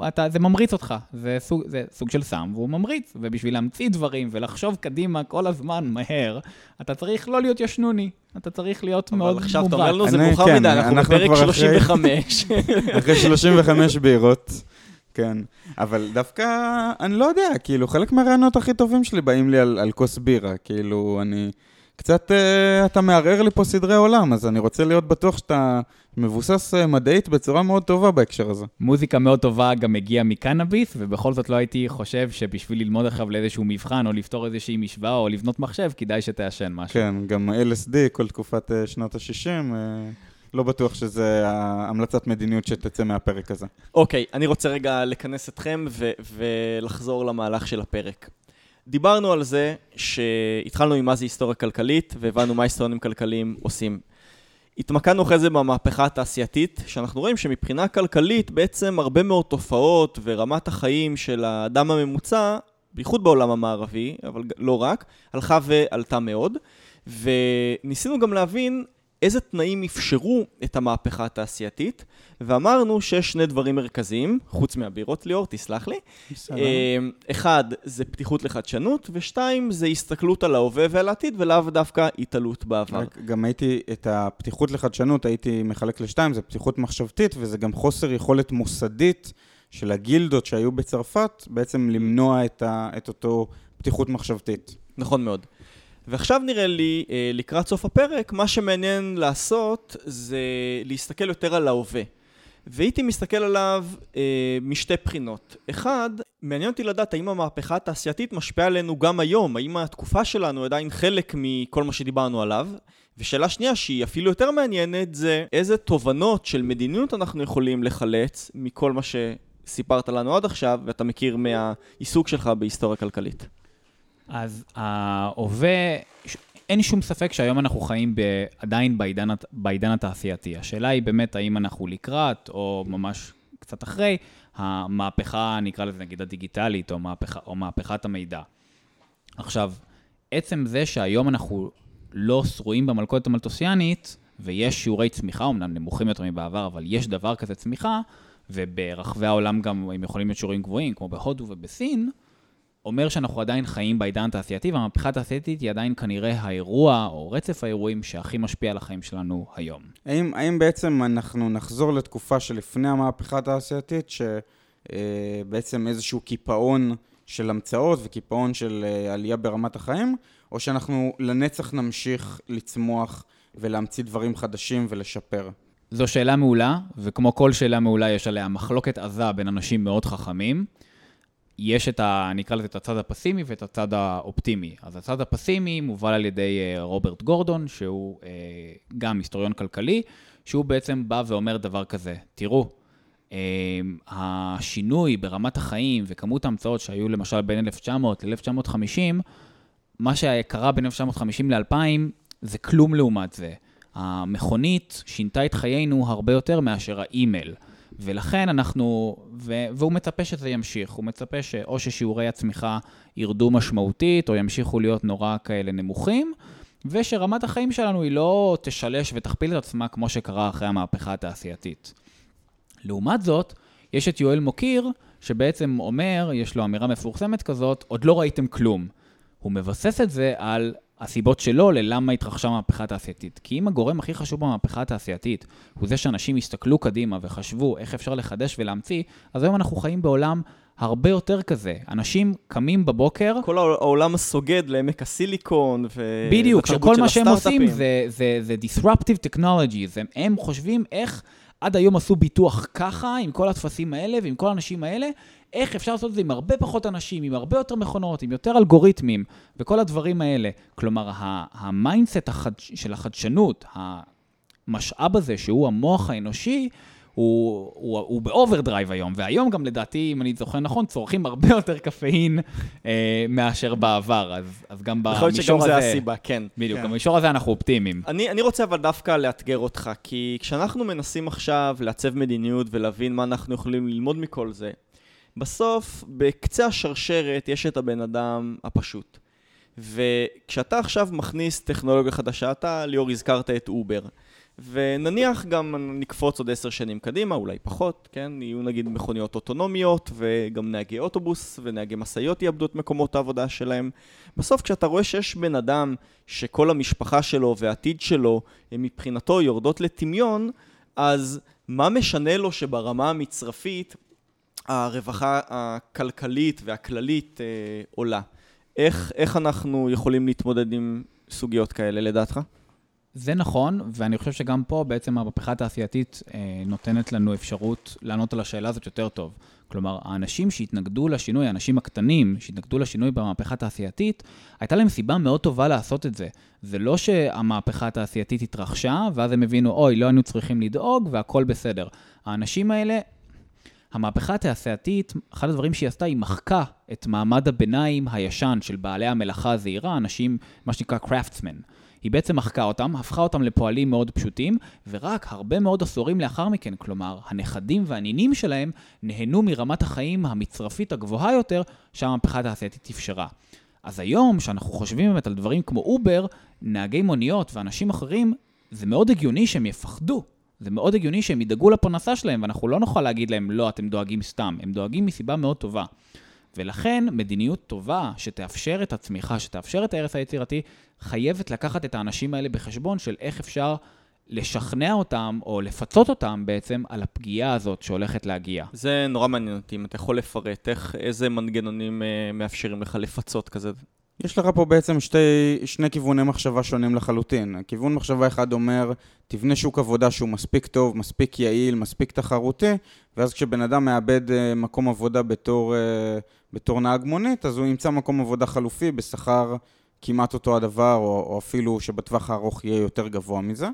אתה, זה ממריץ אותך, זה סוג, זה סוג של סם, והוא ממריץ, ובשביל להמציא דברים ולחשוב קדימה כל הזמן מהר, אתה צריך לא להיות ישנוני, אתה צריך להיות מאוד מובן. עכשיו אתה אומר לנו זה מאוחר כן, מדי, אנחנו בפרק 35. אחרי 35 בירות. כן, אבל דווקא, אני לא יודע, כאילו, חלק מהרעיונות הכי טובים שלי באים לי על, על כוס בירה, כאילו, אני... קצת uh, אתה מערער לי פה סדרי עולם, אז אני רוצה להיות בטוח שאתה מבוסס uh, מדעית בצורה מאוד טובה בהקשר הזה. מוזיקה מאוד טובה גם מגיעה מקנאביס, ובכל זאת לא הייתי חושב שבשביל ללמוד עכשיו לאיזשהו מבחן, או לפתור איזושהי משוואה, או לבנות מחשב, כדאי שתעשן משהו. כן, גם LSD, כל תקופת uh, שנות ה-60. Uh... לא בטוח שזה המלצת מדיניות שתצא מהפרק הזה. אוקיי, okay, אני רוצה רגע לכנס אתכם ו- ולחזור למהלך של הפרק. דיברנו על זה שהתחלנו עם מה זה היסטוריה כלכלית, והבנו מה היסטוריונים כלכליים עושים. התמקדנו אחרי זה במהפכה התעשייתית, שאנחנו רואים שמבחינה כלכלית בעצם הרבה מאוד תופעות ורמת החיים של האדם הממוצע, בייחוד בעולם המערבי, אבל לא רק, הלכה ועלתה מאוד. וניסינו גם להבין איזה תנאים אפשרו את המהפכה התעשייתית, ואמרנו שיש שני דברים מרכזיים, חוץ מהבירות ליאור, תסלח לי. בסדר. אמ, אחד, זה פתיחות לחדשנות, ושתיים, זה הסתכלות על ההווה ועל העתיד, ולאו דווקא התעלות בעבר. גם הייתי, את הפתיחות לחדשנות הייתי מחלק לשתיים, זה פתיחות מחשבתית וזה גם חוסר יכולת מוסדית של הגילדות שהיו בצרפת, בעצם למנוע את, ה, את אותו פתיחות מחשבתית. נכון מאוד. ועכשיו נראה לי, אה, לקראת סוף הפרק, מה שמעניין לעשות זה להסתכל יותר על ההווה. והייתי מסתכל עליו אה, משתי בחינות. אחד, מעניין אותי לדעת האם המהפכה התעשייתית משפיעה עלינו גם היום, האם התקופה שלנו עדיין חלק מכל מה שדיברנו עליו. ושאלה שנייה, שהיא אפילו יותר מעניינת, זה איזה תובנות של מדיניות אנחנו יכולים לחלץ מכל מה שסיפרת לנו עד עכשיו, ואתה מכיר מהעיסוק שלך בהיסטוריה כלכלית. אז ההווה, אין שום ספק שהיום אנחנו חיים ב, עדיין בעידן, בעידן התעשייתי. השאלה היא באמת האם אנחנו לקראת, או ממש קצת אחרי, המהפכה, נקרא לזה נגיד הדיגיטלית, או, מהפכה, או מהפכת המידע. עכשיו, עצם זה שהיום אנחנו לא שרועים במלכודת המלטוסיאנית, ויש שיעורי צמיחה, אמנם נמוכים יותר מבעבר, אבל יש דבר כזה צמיחה, וברחבי העולם גם הם יכולים להיות שיעורים גבוהים, כמו בהודו ובסין, אומר שאנחנו עדיין חיים בעידן התעשייתי, והמהפכה התעשייתית היא עדיין כנראה האירוע או רצף האירועים שהכי משפיע על החיים שלנו היום. האם, האם בעצם אנחנו נחזור לתקופה שלפני המהפכה התעשייתית, שבעצם איזשהו קיפאון של המצאות וקיפאון של אה, עלייה ברמת החיים, או שאנחנו לנצח נמשיך לצמוח ולהמציא דברים חדשים ולשפר? זו שאלה מעולה, וכמו כל שאלה מעולה יש עליה מחלוקת עזה בין אנשים מאוד חכמים. יש את ה... נקרא לזה את הצד הפסימי ואת הצד האופטימי. אז הצד הפסימי מובל על ידי אה, רוברט גורדון, שהוא אה, גם היסטוריון כלכלי, שהוא בעצם בא ואומר דבר כזה, תראו, אה, השינוי ברמת החיים וכמות ההמצאות שהיו למשל בין 1900 ל-1950, מה שקרה בין 1950 ל-2000 זה כלום לעומת זה. המכונית שינתה את חיינו הרבה יותר מאשר האימייל. ולכן אנחנו, ו, והוא מצפה שזה ימשיך, הוא מצפה שאו ששיעורי הצמיחה ירדו משמעותית, או ימשיכו להיות נורא כאלה נמוכים, ושרמת החיים שלנו היא לא תשלש ותכפיל את עצמה כמו שקרה אחרי המהפכה התעשייתית. לעומת זאת, יש את יואל מוקיר, שבעצם אומר, יש לו אמירה מפורסמת כזאת, עוד לא ראיתם כלום. הוא מבסס את זה על הסיבות שלו ללמה התרחשה המהפכה התעשייתית. כי אם הגורם הכי חשוב במהפכה התעשייתית הוא זה שאנשים הסתכלו קדימה וחשבו איך אפשר לחדש ולהמציא, אז היום אנחנו חיים בעולם הרבה יותר כזה. אנשים קמים בבוקר, כל העולם הסוגד לעמק הסיליקון, ו... בדיוק, שכל מה שהם עושים. זה, זה, זה disruptive technologies, הם, הם חושבים איך עד היום עשו ביטוח ככה, עם כל הטפסים האלה ועם כל האנשים האלה, איך אפשר לעשות את זה עם הרבה פחות אנשים, עם הרבה יותר מכונות, עם יותר אלגוריתמים, וכל הדברים האלה. כלומר, ה mindset החד... של החדשנות, המשאב הזה, שהוא המוח האנושי, הוא, הוא, הוא ב overdrive היום, והיום גם לדעתי, אם אני זוכר נכון, צורכים הרבה יותר קפאין אה, מאשר בעבר, אז, אז גם יכול להיות שגם במישור זה הזה... הסיבה, כן. בדיוק, כן. במישור הזה אנחנו אופטימיים. אני, אני רוצה אבל דווקא לאתגר אותך, כי כשאנחנו מנסים עכשיו לעצב מדיניות ולהבין מה אנחנו יכולים ללמוד מכל זה, בסוף, בקצה השרשרת יש את הבן אדם הפשוט. וכשאתה עכשיו מכניס טכנולוגיה חדשה, אתה, ליאור, הזכרת את אובר. ונניח גם נקפוץ עוד עשר שנים קדימה, אולי פחות, כן? יהיו נגיד מכוניות אוטונומיות, וגם נהגי אוטובוס ונהגי משאיות יאבדו את מקומות העבודה שלהם. בסוף כשאתה רואה שיש בן אדם שכל המשפחה שלו והעתיד שלו הם מבחינתו יורדות לטמיון, אז מה משנה לו שברמה המצרפית הרווחה הכלכלית והכללית אה, עולה? איך, איך אנחנו יכולים להתמודד עם סוגיות כאלה לדעתך? זה נכון, ואני חושב שגם פה בעצם המהפכה התעשייתית אה, נותנת לנו אפשרות לענות על השאלה הזאת יותר טוב. כלומר, האנשים שהתנגדו לשינוי, האנשים הקטנים שהתנגדו לשינוי במהפכה התעשייתית, הייתה להם סיבה מאוד טובה לעשות את זה. זה לא שהמהפכה התעשייתית התרחשה, ואז הם הבינו, אוי, לא היינו צריכים לדאוג, והכל בסדר. האנשים האלה, המהפכה התעשייתית, אחד הדברים שהיא עשתה, היא מחקה את מעמד הביניים הישן של בעלי המלאכה הזעירה, אנשים, מה שנקרא craftsmen. היא בעצם מחקה אותם, הפכה אותם לפועלים מאוד פשוטים, ורק הרבה מאוד עשורים לאחר מכן, כלומר, הנכדים והנינים שלהם, נהנו מרמת החיים המצרפית הגבוהה יותר שהמהפכה התעשייתית אפשרה. אז היום, כשאנחנו חושבים באמת על דברים כמו אובר, נהגי מוניות ואנשים אחרים זה מאוד הגיוני שהם יפחדו. זה מאוד הגיוני שהם ידאגו לפרנסה שלהם, ואנחנו לא נוכל להגיד להם, לא, אתם דואגים סתם. הם דואגים מסיבה מאוד טובה. ולכן, מדיניות טובה שתאפשר את הצמיחה, שתאפשר את ההרס היצירתי, חייבת לקחת את האנשים האלה בחשבון של איך אפשר לשכנע אותם, או לפצות אותם בעצם, על הפגיעה הזאת שהולכת להגיע. זה נורא מעניין אותי, אם אתה יכול לפרט, איך, איזה מנגנונים אה, מאפשרים לך לפצות כזה. יש לך פה בעצם שתי, שני כיווני מחשבה שונים לחלוטין. כיוון מחשבה אחד אומר, תבנה שוק עבודה שהוא מספיק טוב, מספיק יעיל, מספיק תחרותי, ואז כשבן אדם מאבד אה, מקום עבודה בתור, אה, בתור נהג מונית, אז הוא ימצא מקום עבודה חלופי בשכר כמעט אותו הדבר, או, או אפילו שבטווח הארוך יהיה יותר גבוה מזה.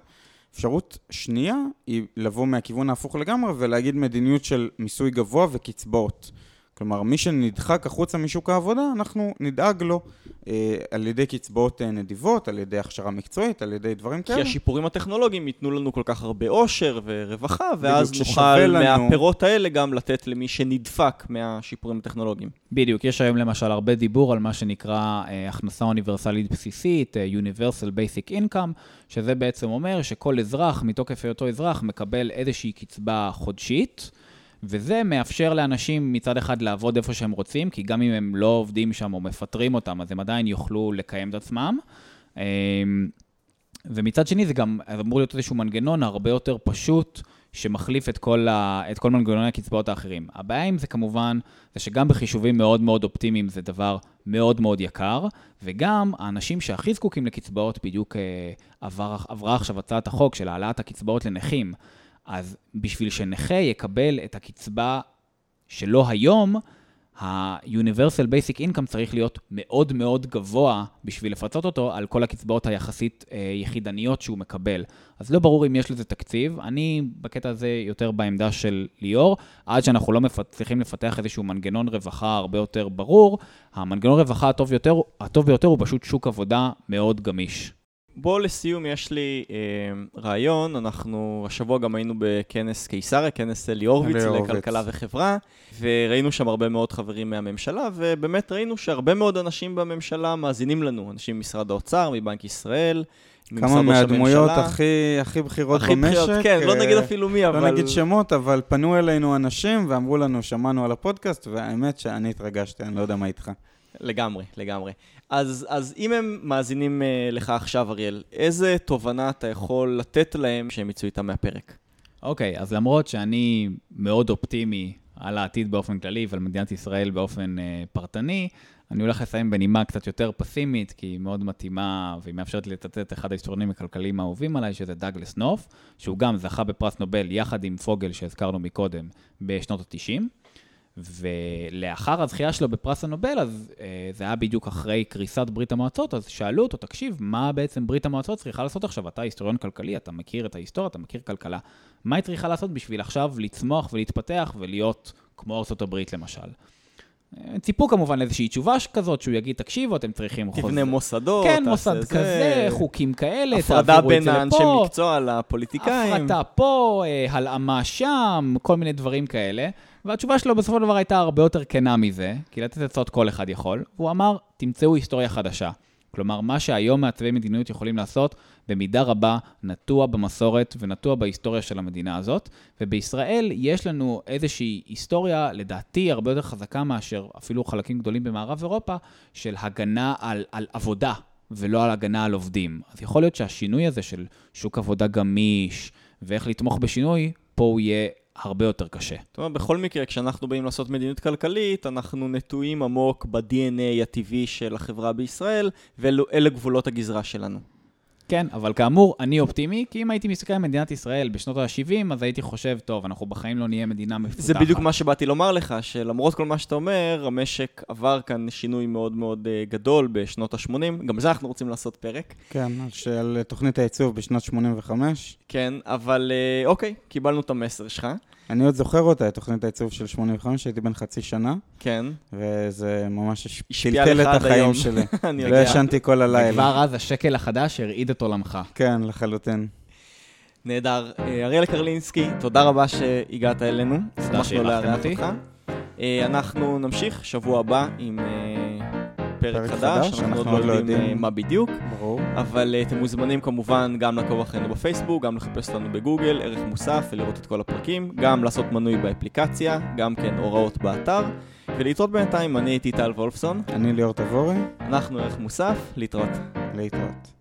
אפשרות שנייה היא לבוא מהכיוון ההפוך לגמרי ולהגיד מדיניות של מיסוי גבוה וקצבאות. כלומר, מי שנדחק החוצה משוק העבודה, אנחנו נדאג לו אה, על ידי קצבאות אה, נדיבות, על ידי הכשרה מקצועית, על ידי דברים כי כאלה. השיפורים הטכנולוגיים ייתנו לנו כל כך הרבה אושר ורווחה, ואז בדיוק, נוכל לנו- מהפירות האלה גם לתת למי שנדפק מהשיפורים הטכנולוגיים. בדיוק, יש היום למשל הרבה דיבור על מה שנקרא אה, הכנסה אוניברסלית בסיסית, אה, Universal Basic Income, שזה בעצם אומר שכל אזרח, מתוקף היותו אזרח, מקבל איזושהי קצבה חודשית, וזה מאפשר לאנשים מצד אחד לעבוד איפה שהם רוצים, כי גם אם הם לא עובדים שם או מפטרים אותם, אז הם עדיין יוכלו לקיים את עצמם. אה, ומצד שני זה גם אמור להיות איזשהו מנגנון הרבה יותר פשוט, שמחליף את כל, ה, את כל מנגנוני הקצבאות האחרים. הבעיה עם זה כמובן, זה שגם בחישובים מאוד מאוד אופטימיים זה דבר מאוד מאוד יקר, וגם האנשים שהכי זקוקים לקצבאות, בדיוק אה, עבר, עברה עכשיו הצעת החוק של העלאת הקצבאות לנכים, אז בשביל שנכה יקבל את הקצבה שלו היום, ה-Universal Basic Income צריך להיות מאוד מאוד גבוה בשביל לפצות אותו על כל הקצבאות היחסית אה, יחידניות שהוא מקבל. אז לא ברור אם יש לזה תקציב. אני בקטע הזה יותר בעמדה של ליאור, עד שאנחנו לא מצליחים לפתח איזשהו מנגנון רווחה הרבה יותר ברור. המנגנון רווחה הטוב, יותר, הטוב ביותר הוא פשוט שוק עבודה מאוד גמיש. בוא לסיום, יש לי אה, רעיון, אנחנו השבוע גם היינו בכנס קיסריה, כנס אלי הורוביץ. לכלכלה וחברה, וראינו שם הרבה מאוד חברים מהממשלה, ובאמת ראינו שהרבה מאוד אנשים בממשלה מאזינים לנו, אנשים ממשרד האוצר, מבנק ישראל, כמה מהדמויות. הכי, הכי בכירות הכי במשק. בכירות, כן, לא אה, נגיד אפילו מי, אבל... לא נגיד שמות, אבל פנו אלינו אנשים ואמרו לנו, שמענו על הפודקאסט, והאמת שאני התרגשתי, אני לא יודע מה איתך. לגמרי, לגמרי. אז, אז אם הם מאזינים uh, לך עכשיו, אריאל, איזה תובנה אתה יכול לתת להם שהם יצאו איתם מהפרק? אוקיי, אז למרות שאני מאוד אופטימי על העתיד באופן כללי ועל מדינת ישראל באופן אה, פרטני, אני הולך לסיים בנימה קצת יותר פסימית, כי היא מאוד מתאימה, והיא מאפשרת לי לצטט את אחד ההיסטוריונים הכלכליים האהובים עליי, שזה דאגלס נוף, שהוא גם זכה בפרס נובל יחד עם פוגל שהזכרנו מקודם בשנות ה-90. ולאחר הזכייה שלו בפרס הנובל, אז אה, זה היה בדיוק אחרי קריסת ברית המועצות, אז שאלו אותו, תקשיב, מה בעצם ברית המועצות צריכה לעשות עכשיו? אתה היסטוריון כלכלי, אתה מכיר את ההיסטוריה, אתה מכיר כלכלה. מה היא צריכה לעשות בשביל עכשיו לצמוח ולהתפתח ולהיות כמו הברית למשל? אה, ציפו כמובן לאיזושהי תשובה כזאת, שהוא יגיד, תקשיבו, אתם צריכים תבנה מוסדות, כן, מוסד זה, כזה, חוקים כאלה, הפרדה תעבירו את בין זה האנשי לפה. מקצוע לפוליטיקאים. הפרטה פה, אה, הלאמה שם, כל מיני דברים כאלה. והתשובה שלו בסופו של דבר הייתה הרבה יותר כנה מזה, כי לתת עצות כל אחד יכול, והוא אמר, תמצאו היסטוריה חדשה. כלומר, מה שהיום מעצבי מדיניות יכולים לעשות, במידה רבה נטוע במסורת ונטוע בהיסטוריה של המדינה הזאת. ובישראל יש לנו איזושהי היסטוריה, לדעתי, הרבה יותר חזקה מאשר אפילו חלקים גדולים במערב אירופה, של הגנה על, על עבודה, ולא על הגנה על עובדים. אז יכול להיות שהשינוי הזה של שוק עבודה גמיש, ואיך לתמוך בשינוי, פה הוא יהיה הרבה יותר קשה. זאת אומרת, בכל מקרה, כשאנחנו באים לעשות מדיניות כלכלית, אנחנו נטועים עמוק ב-DNA הטבעי של החברה בישראל, ואלה גבולות הגזרה שלנו. כן, אבל כאמור, אני אופטימי, כי אם הייתי מסתכל על מדינת ישראל בשנות ה-70, אז הייתי חושב, טוב, אנחנו בחיים לא נהיה מדינה מפותחת. זה בדיוק מה שבאתי לומר לך, שלמרות כל מה שאתה אומר, המשק עבר כאן שינוי מאוד מאוד אה, גדול בשנות ה-80, גם זה אנחנו רוצים לעשות פרק. כן, של תוכנית הייצוב בשנת 85. כן, אבל אה, אוקיי, קיבלנו את המסר שלך. אני עוד זוכר אותה, את תוכנית הייצוב של 85, הייתי בן חצי שנה, כן, וזה ממש טלטל את החיים. שלי. אני לא יודע. ישנתי כל הלילה. וכבר אז השקל החדש הרעיד את עולמך. כן, לחלוטין. נהדר. אה, אריאל קרלינסקי, תודה רבה שהגעת אלינו. שמחנו שאירחתם אותי. אותך. אה, אנחנו נמשיך שבוע הבא עם אה, פרק חדש, אנחנו עוד אנחנו לא יודעים אה, מה בדיוק. ברור. אבל אתם מוזמנים כמובן גם לעקוב אחרינו בפייסבוק, גם לחפש אותנו בגוגל, ערך מוסף, ולראות את כל הפרקים, גם לעשות מנוי באפליקציה, גם כן הוראות באתר. ולהתראות בינתיים, אני הייתי טל וולפסון. אני ליאור תבורי. אנחנו ערך מוסף, להתראות. להתראות.